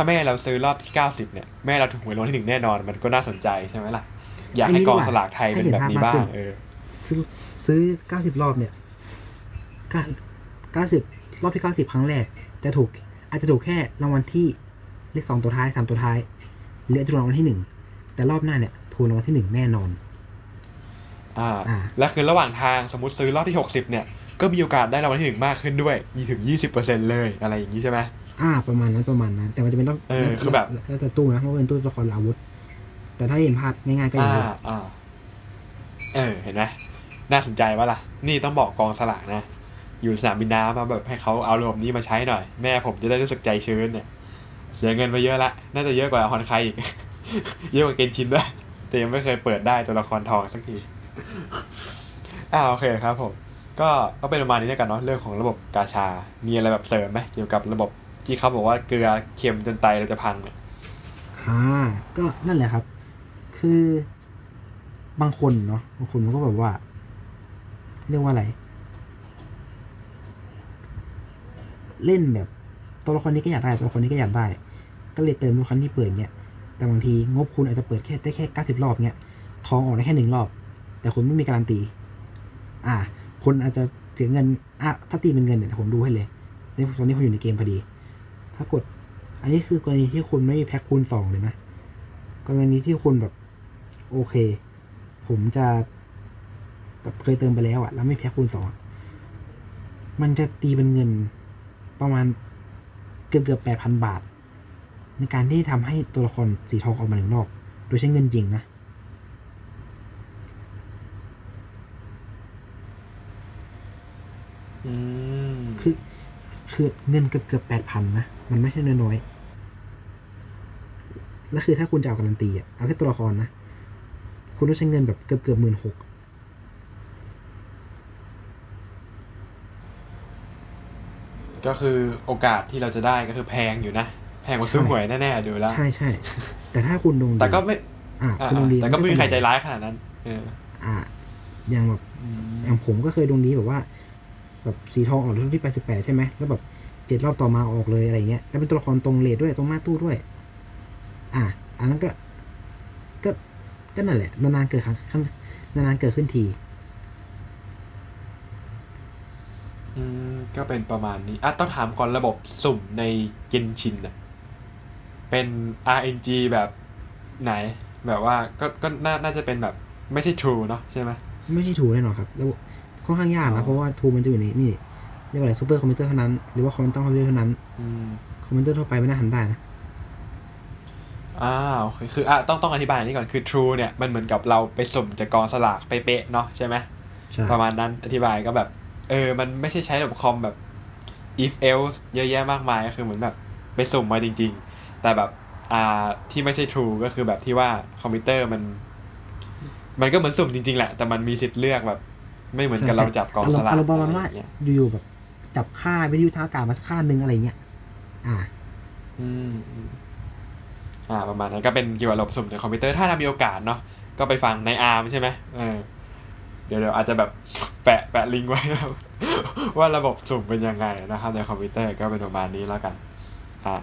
ถ้าแม่เราซื้อรอบที่เก้าสิบเนี่ย แม่เราถูกหวยรางวัลที่หนึ่งแน่นอน มันก็น่าสนใจใช่ไหมล่ะ อยากให้กองสลากไทยเป็นแบบนี้บ้างเออ ซื้อซื้อเก้าสิบรอบเนี่ยเก้าสิบรอบที่เก้าสิบครั้งแรก จะถูก อาจจะถูกแค่รางวัลที่เลขสองตัวท้ายสามตัวท้ายหรืออาจจะถูกรางวัลที่หนึ่งแต่รอบหน้าเนี่ยถูกรางวัลที่หนึ่งแน่นอน อ่าอ่าและคือระหว่างทางสมมติซื้อรอบที่หกสิบเนี่ย ก็มีโอกาสได้รางวัลที่หนึ่งมากขึ้นด้วยยี่ถึงยี่สิบเปอร์เซ็นเลยอะไรอย่างนี้ใช่ไหม อ่าประมาณนั้นประมาณนั้น แต่มันจะเป็นรอบเออคือแบบแล้วแต่ตู้นะเพราะว่าเป็นตู้ละครหรืออาวุธ แต่ถ้าเห็นภาพง่ายๆก็อย่างอ่านี้อ่าเออเห็นไหมน่าสนใจวะล่ะ นี่ต้องบอกกองสลากนะอยู่สนามบินน้ำมาแบบให้เขาเอาระบบนี้มาใช้หน่อย แม่ผมจะได้รู้สึกใจชื้นเนี่ยเสียเงินไปเยอะละน่าจะเยอะกว่าฮอนไคอีก เยอะกว่าเกนชินด้วยแต่ยังไม่เคยเปิดได้ตัวละครทองสักทีอ่าโอเคครับผม ก็ก็เป็นประมาณนี้แล้วกันเนาะเรื่องของระบบกาชา มีอะไรแบบเสริมไหมเกี่ยวกับระบบ ที่เขาบอกว่าเกลือเค็มจนไตเราจะพังเนี่ยอ่าก็นั่นแหละครับ คือบางคนเนาะบางคนมันก็แบบว่า เรียกว่าอะไร เล่นแบบ ตัวละครนี้ก็อยากได้ ตัวละครนี้ก็อยากได้ ก็เลยเติมตัวละครที่เปิดเนี่ยแต่บางทีงบคุณอาจจะเปิดแค่ได้แค่เก้าสิบรอบเนี่ยทองออกได้แค่หนึ่งรอบ แต่คุณไม่มีการันตี อ่าคนอาจจะเสียเงินอะถ้าตีเป็นเงินเนี่ยผมดูให้เลยในตอนนี้ผมอยู่ในเกมพอดี ถ้ากด อันนี้คือกรณีที่คุณไม่มีแพ็คคูณสองเลยนะ กรณีที่คุณแบบ โอเค ผมจะแบบเคยเติมไปแล้วอะแล้วไม่แพ็คคูณสองอะมันจะตีเป็นเงินประมาณเกือบเกือบแปดพันบาท ในการที่ทำให้ตัวละครสีทองออกมาหนึ่งรอบ โดยใช้เงินจริงนะอืมคือคือเงินเกือบเกือบแปดพันนะ มันไม่ใช่น้อยๆแล้วคือถ้าคุณจะเอาการันตีอะเอาแค่ตัวละครนะ คุณต้องใช้เงินแบบเกือบเกือบหมื่นหกก็คือโอกาสที่เราจะได้ก็คือแพงอยู่นะ แพงกว่าซื้อหวยแน่ๆดูแล้ว ใช่ใช่แต่ถ้าคุณดวงดีแต่ก็ไม่อ่าอ่าคุณดวงดีแต่ก็ไม่มีใครใจร้ายขนาดนั้น เออ อ่า อย่างแบบอย่างผมก็เคยดวงดีแบบว่า แบบสีทองออกรอบที่แปดสิบแปดใช่ไหมแล้วแบบ เจ็ดรอบต่อมาออกเลยอะไรเงี้ยแล้วเป็นตัวละครตรงเลทด้วยตรงหน้าตู้ด้วย อ่าอันนั้นก็ก็ก็นั่นแหละนานๆเกิดครั้งครั้งนานๆเกิดขึ้นทีอืมก็เป็นประมาณนี้อะต้องถามก่อนระบบสุ่มในเกนชินอะ เป็น RNG แบบไหน แบบว่าก็ก็น่าน่าจะเป็นแบบไม่ใช่ True เนาะใช่ไหมไม่ใช่ true แน่นอนครับ แล้วค่อนข้างยากอ๋นะอเพราะว่า true มันจะอยู่ในนี่ เรียกว่าอะไรซูเปอร์คอมพิวเตอร์เท่านั้น หรือว่าคอมพิวเตอร์คอมพิวเตอร์เท่านั้นอืมคอมพิวเตอร์ทั่วไปไม่น่าทำได้นะอ่าโอเคคืออะต้องต้องอธิบายอันนี้ก่อนคือ True เนี่ยมันเหมือนกับเราไปสุ่มจากกองสลากเป๊ะๆเนาะใช่ไหมใช่ประมาณนั้นอธิบายก็แบบ เออ มันไม่ใช่ใช้ระบบคอมแบบ if else เยอะแยะมากมายก็คือเหมือนแบบไปสุ่มมาจริง ๆ แต่แบบอ่าที่ไม่ใช่ true ก็คือแบบที่ว่าคอมพิวเตอร์มัน มันก็เหมือนสุ่มจริงๆแหละ แต่มันมีสิทธิ์เลือกแบบ ไม่เหมือนกับเราจับกองสลากอารมณ์ประมาณอะไรว่าอย่างเงี้ยอยู่ๆแบบ จับค่าวิทยุทางอากาศมาสักค่าหนึ่งอะไรเงี้ย อ่าอืมอืมอ่า ประมาณนั้นก็เป็นเกี่ยวกับระบบสุ่มในคอมพิวเตอร์ถ้าทำมีโอกาสเนาะก็ไปฟังในอาร์มใช่ไหมเออเดี๋ยวเดี๋ยวอาจจะแบบแปะแปะลิงก์ไว้ครับว่าระบบสุ่มเป็นยังไงนะครับในคอมพิวเตอร์ก็เป็นประมาณนี้แล้วกันอ่า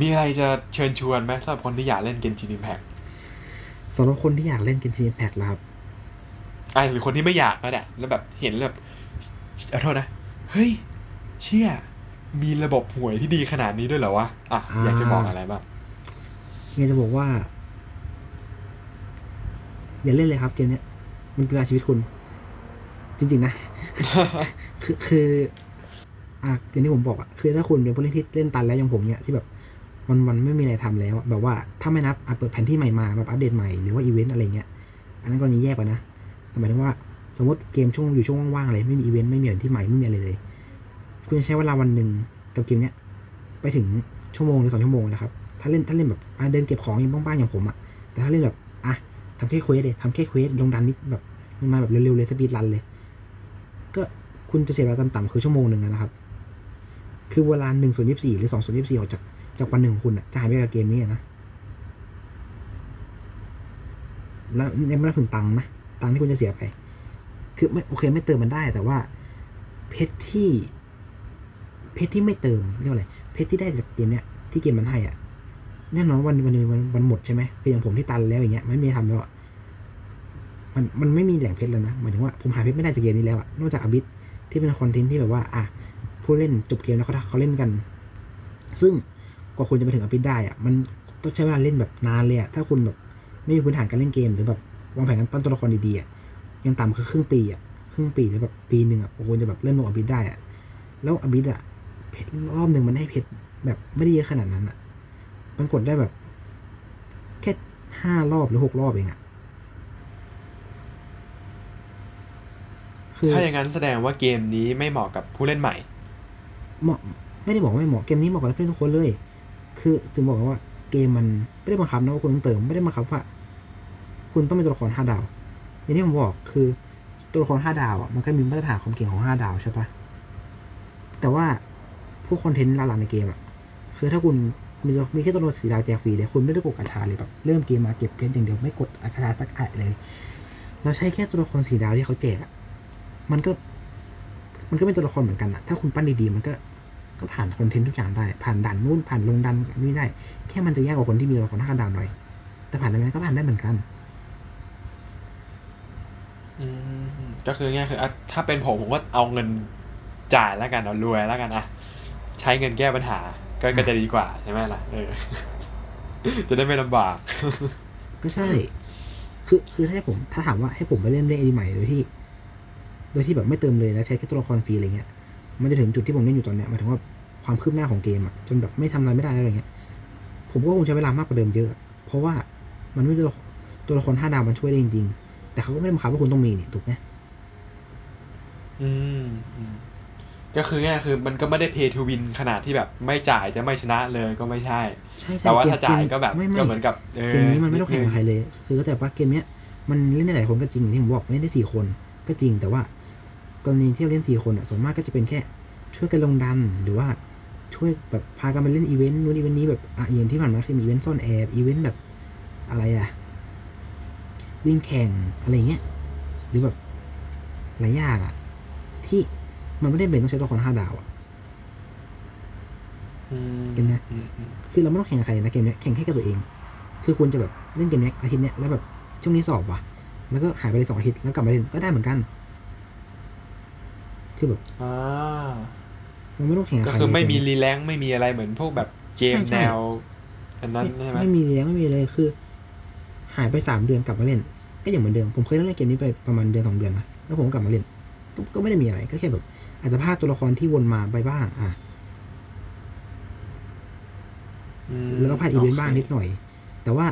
มีอะไรจะเชิญชวนไหมสำหรับคนที่อยากเล่นเกนชินอิมแพกสำหรับคนที่อยากเล่น Genshin Impact แล้วครับอ่าหรือคนที่ไม่อยากก็ได้แล้วแบบเห็นแล้วแบบขอโทษนะ เฮ้ย เชี่ย มีระบบหวยที่ดีขนาดนี้ด้วยเหรอวะ อะ อยากจะบอกอะไรบ้างเมียจะบอกว่า อย่าเล่นเลยครับเกมเนี้ย มันคือชีวิตคุณ จริง ๆ นะ คือคืออะอย่างที่ผมบอกอะคือถ้าคุณเป็นผู้เล่นที่เล่นตันแล้วอย่างผมเนี่ยที่แบบมันมันไม่มีอะไรทำแล้วอะแบบว่าถ้าไม่นับอะเปิดแผนที่ใหม่มาแบบอัปเดตใหม่หรือว่าอีเวนต์อะไรเงี้ยอันนั้นกรณีแยกไปนะแต่หมายถึงว่าสมมติเกมช่วงอยู่ช่วงว่างๆอะไรไม่มีอีเวนต์ไม่มีแผนที่ใหม่ไม่มีอะไรเลย คุณจะใช้เวลาวันหนึ่งกับเกมเนี้ยไปถึงชั่วโมงหรือสองชั่วโมงนะครับ ถ้าเล่นถ้าเล่นแบบเดินเก็บของอย่างบ้างๆอย่างผมอะแต่ถ้าเล่นแบบอะทำแค่ quest เลยทำแค่ quest ลงดันนิดแบบมาแบบเร็วๆเลย speedrun เลย ก็คุณจะเสียเวลาต่ำๆคือชั่วโมงหนึ่งนะครับ คือเวลาหนึ่งส่วนยี่สิบสี่หรือสองส่วนยี่สิบสี่ออกจากจากวันหนึ่งของคุณอะจะหายไปกับเกมนี้นะแล้วยังไม่ได้ถึงตังค์นะตังค์ที่คุณจะเสียไป คือไม่โอเคไม่เติมมันได้แต่ว่าเพชรที่ เพชรที่ไม่เติมเรียกว่าอะไรเพชรที่ได้จากเกมเนี้ยที่เกมมันให้อะแน่นอนวันวันนึงมันมันหมดใช่ไหมคืออย่างผมที่ตันแล้วอย่างเงี้ยไม่มีทำแล้วอะมันมันไม่มีแหล่งเพชรแล้วนะหมายถึงว่าผมหาเพชรไม่ได้จากเกมนี้แล้วอะนอกจากอบิสที่เป็นคอนเทนต์ที่แบบว่าอะผู้เล่นจบเกมแล้วเขาเขาเล่นกัน ซึ่งกว่าคุณจะไปถึงอบิสได้อะมันต้องใช้เวลาเล่นแบบนานเลยอะถ้าคุณแบบไม่มีพื้นฐานการเล่นเกมหรือแบบวางแผนการปั้นตัวละครดีๆอะยังต่ำคือครึ่งปีอะครึ่งปีหรือแบบปีหนึ่งอะคุณจะแบบเล่นลงอบิสได้อะแล้วอบิสอะ เพชรรอบหนึ่งมันให้เพชรแบบไม่ได้เยอะขนาดนั้นอะ่ะ มันกดได้แบบ แค่ห้ารอบหรือหกรอบเองอะ่ะคือถ้าอย่างนั้นแสดงว่าเกมนี้ไม่เหมาะกับผู้เล่นใหม่ เหมาะไม่ได้บอกว่าไม่เหมาะเกมนี้เหมาะกับนักเล่นทุกคนเลย คือถึงบอกว่าเกมมันไม่ได้บังคับนะว่าคุณต้องเติมไม่ได้บังคับว่าคุณต้องเป็นตัวละครห้าดาว อย่างที่ผมบอกคือตัวละครห้าดาวอะมันก็มีมาตรฐานความเก่งของห้าดาวใช่ปะแต่ว่า พวกคอนเทนต์หลักๆในเกมอะคือถ้าคุณมีมีแค่ตัวละครสีดาวแจกฟรีเลยคุณไม่ได้กดกระชาเลยแบบเริ่มเกมมาเก็บเพชรอย่างเดียวไม่กดกระชาสักอันเลย เราใช้แค่ตัวละครสีดาวที่เขาแจกอะมันก็ มันก็เป็นตัวละครเหมือนกันอะถ้าคุณปั้นดีๆมันก็ก็ผ่านคอนเทนต์ทุกอย่างได้ ผ่านด่านนู่นผ่านลงดันนี่ได้ แค่มันจะยากกว่าคนที่มีตัวละครห้าดาวหน่อย แต่ผ่านได้ไหมก็ผ่านได้เหมือนกันอืมก็คือง่ายคือถ้าเป็นผมผมก็เอาเงินจ่ายแล้วกันเอารวยแล้วกันอะ ช้เงินแก้ปัญหา ก็ก็จะดีกว่าใช่ไหมล่ะเออจะได้ไม่ลำบาก ก็ใช่ คือคือถ้าให้ผม ถ้าถามว่าให้ผมไปเล่นเล่นไอดีใหม่โดยที่ โดยที่แบบไม่เติมเลยแล้วใช้แค่ตัวละครฟรีอะไรเงี้ย มันจะถึงจุดที่ผมเล่นอยู่ตอนเนี้ยหมายถึงว่าความคืบหน้าของเกมอะจนแบบไม่ทำอะไรไม่ได้แล้วอะไรเงี้ย ผมก็คงใช้เวลามากกว่าเดิมเยอะ เพราะว่ามันไม่ตัวละครตัวละครห้าดาวมันช่วยได้จริงๆแต่เขาก็ไม่ได้บังคับว่าคุณต้องมีนี่ถูกไหมอืมอืม ก็คือง่ายคือมันก็ไม่ได้เพย์ทูวินขนาดที่แบบไม่จ่ายจะไม่ชนะเลยก็ไม่ใช่ใช่ใช่แต่ว่าเกมถ้าจ่ายเมก็แบบไม่ไม่ก็เหมือนกับเออเกมนี้มันไม่ต้องแข่งกับใครเลย คือแต่ว่าเกมเนี้ยมันเล่นได้หลายคนก็จริงอย่างที่ผมบอกเล่นได้สี่คนก็จริงแต่ว่ากรณีที่เราเล่นสี่คนอะส่วนมากก็จะเป็นแค่ช่วยกันลงดันหรือว่าช่วยแบบพากันไปเล่นอีเวนต์นู้นอีเวนต์นี้แบบอะอย่างที่ผ่านมาคือมีอีเวนต์ซ่อนแอบอีเวนต์แบบอะไรอะวิ่งแข่งอะไรเงี้ยหรือแบบหลายอย่างอะที่ มันไม่ได้เป็นต้องใช้ตัวละครห้าดาวอะอืมเกมเนี้ยอืมอืมคือเราไม่ต้องแข่งกับใครนะเกมเนี้ยแข่งแค่กับตัวเอง คือคุณจะแบบเล่นเกมเนี้ยอาทิตย์เนี้ยแล้วแบบช่วงนี้สอบว่ะ แล้วก็หายไปเลยสองอาทิตย์แล้วกลับมาเล่นก็ได้เหมือนกัน คือแบบอ่าเราไม่ต้องแข่งกับก็ใครคือไม่มีในเกรีแลงค์ไม่มีอะไรเหมือนพวกแบบเกมใช่ใช่แนวอันนั้นใช่ไหมไม่มีเลี้ยงไม่มีเลยคือ หายไปสามเดือนกลับมาเล่น ก็อย่างเหมือนเดิมผมเคยเล่นเกมนี้ไปประมาณเดือนสองเดือนนะแล้วผมก็กลับมาเล่นก็ก็ไม่ได้มีอะไรก็แค่แบบ อาจจะพลาดตัวละครที่วนมาไปบ้าง อะอืมแล้วก็พลาดอีเวนต์บ้างโคนิดหน่อย แต่ว่า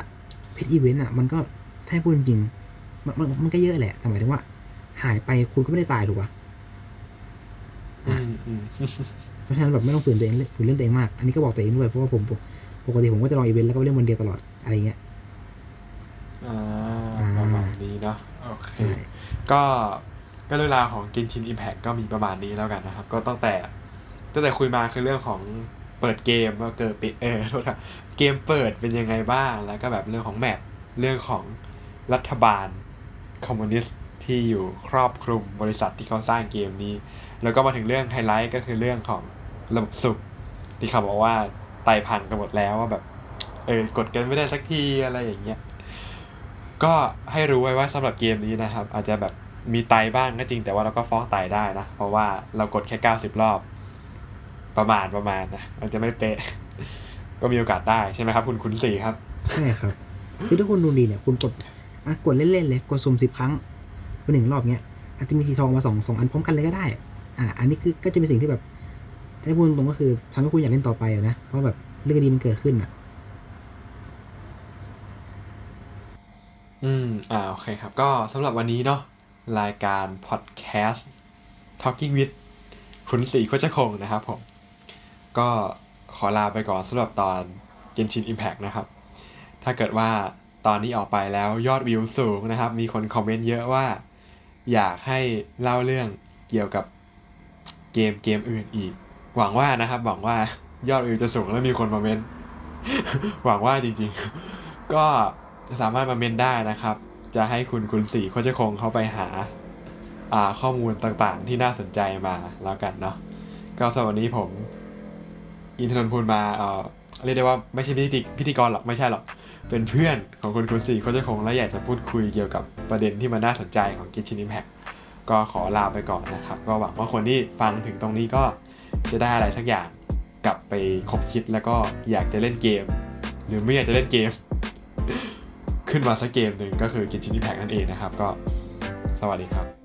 เพจอีเวนต์อะ มันก็ถ้าให้พูดจริงๆมันมันมันก็เยอะแหละ แต่หมายถึงว่า หายไปคุณก็ไม่ได้ตายถูกปะอืมอืมเพราะฉะนั้นแบบไม่ต้องฝืนตัวเองเล่นฝืนเล่นตัวเองมาก อันนี้ก็บอกตัวเองด้วย เพราะว่าผมปกปกติผมก็จะลองอีเวนต์แล้วก็เล่นวันเดียวตลอดอะไรเงี้ยอ่าอ่าประมาณนี้เนาะโอเคใช่ก็ ก็เรื่องราวของ Genshin Impact ก็มีประมาณนี้แล้วกันนะครับ ก็ตั้งแต่ตั้งแต่คุยมาคือเรื่องของเปิดเกมว่าเกิดปิดเออโทษนะเกมเปิดเป็นยังไงบ้างแล้วก็แบบเรื่องของ map เรื่องของรัฐบาลคอมมิวนิสต์ที่อยู่ครอบคลุมบริษัทที่เขาสร้างเกมนี้ แล้วก็มาถึงเรื่องไฮไลท์ก็คือเรื่องของระบบสุ่มที่เขาบอกว่าไตพังกันหมดแล้วว่าแบบเออกดกันไม่ได้สักทีอะไรอย่างเงี้ยก็ให้รู้ไว้ว่าสำหรับเกมนี้นะครับ อาจจะแบบ มีไตบ้างก็จริงแต่ว่าเราก็ฟ้องไตได้นะ เพราะว่าเรากดแค่ 90 รอบ ประมาณประมาณนะมันจะไม่เป๊ะ ก็มีโอกาสได้ใช่ไหมครับ คุณคุณสี่ครับ ใช่ครับ คือถ้าคุณดูดีเนี่ย คุณกดอะกดเล่นๆเลย กดสุ่มสิบครั้งเป็นหนึ่งรอบเนี้ย อาจจะมีสีทองมาสองสองอันพร้อมกันเลยก็ได้ อะอันนี้คือก็จะเป็นสิ่งที่แบบถ้าพูดตรงก็คือทำให้คุณอยากเล่นต่อไปอะนะ เพราะแบบเรื่องดีมันเกิดขึ้นอะ อืม อ่า โอเคครับ ก็สำหรับวันนี้เนาะ รายการพอดแคสต์ Talking with คุณสีโคชคงนะครับผม ก็ขอลาไปก่อนสำหรับตอน Genshin Impact นะครับ ถ้าเกิดว่าตอนนี้ออกไปแล้วยอดวิวสูงนะครับ มีคนคอมเมนต์เยอะว่า อยากให้เล่าเรื่องเกี่ยวกับเกมเกมอื่นอีก หวังว่านะครับ หวังว่ายอดวิวจะสูงแล้วมีคนมาเมนต์หวังว่าจริงๆ ก็สามารถมาเมนได้นะครับ จะให้คุณคุณสีโคชคงเข้าไปหาอ่าข้อมูลต่างๆ ที่น่าสนใจมาแล้วกันเนาะก็สำหรับวันนี้ผม อินทนนท์พูลมาเอ่อเรียกได้ว่าไม่ใช่พิธีพิธีกรหรอกไม่ใช่หรอก เป็นเพื่อนของคุณคุณสีโคชคงและอยากจะพูดคุยเกี่ยวกับประเด็นที่มันน่าสนใจของกิจชินิมแพคก็ขอลาไปก่อนนะครับ ก็หวังว่าคนที่ฟังถึงตรงนี้ก็จะได้อะไรสักอย่างกลับไปคบคิดแล้วก็อยากจะเล่นเกม หรือไม่อยากจะเล่นเกม ขึ้นมาสักเกมหนึ่งก็คือกินชินิแพกนั่นเองนะครับ ก็สวัสดีครับ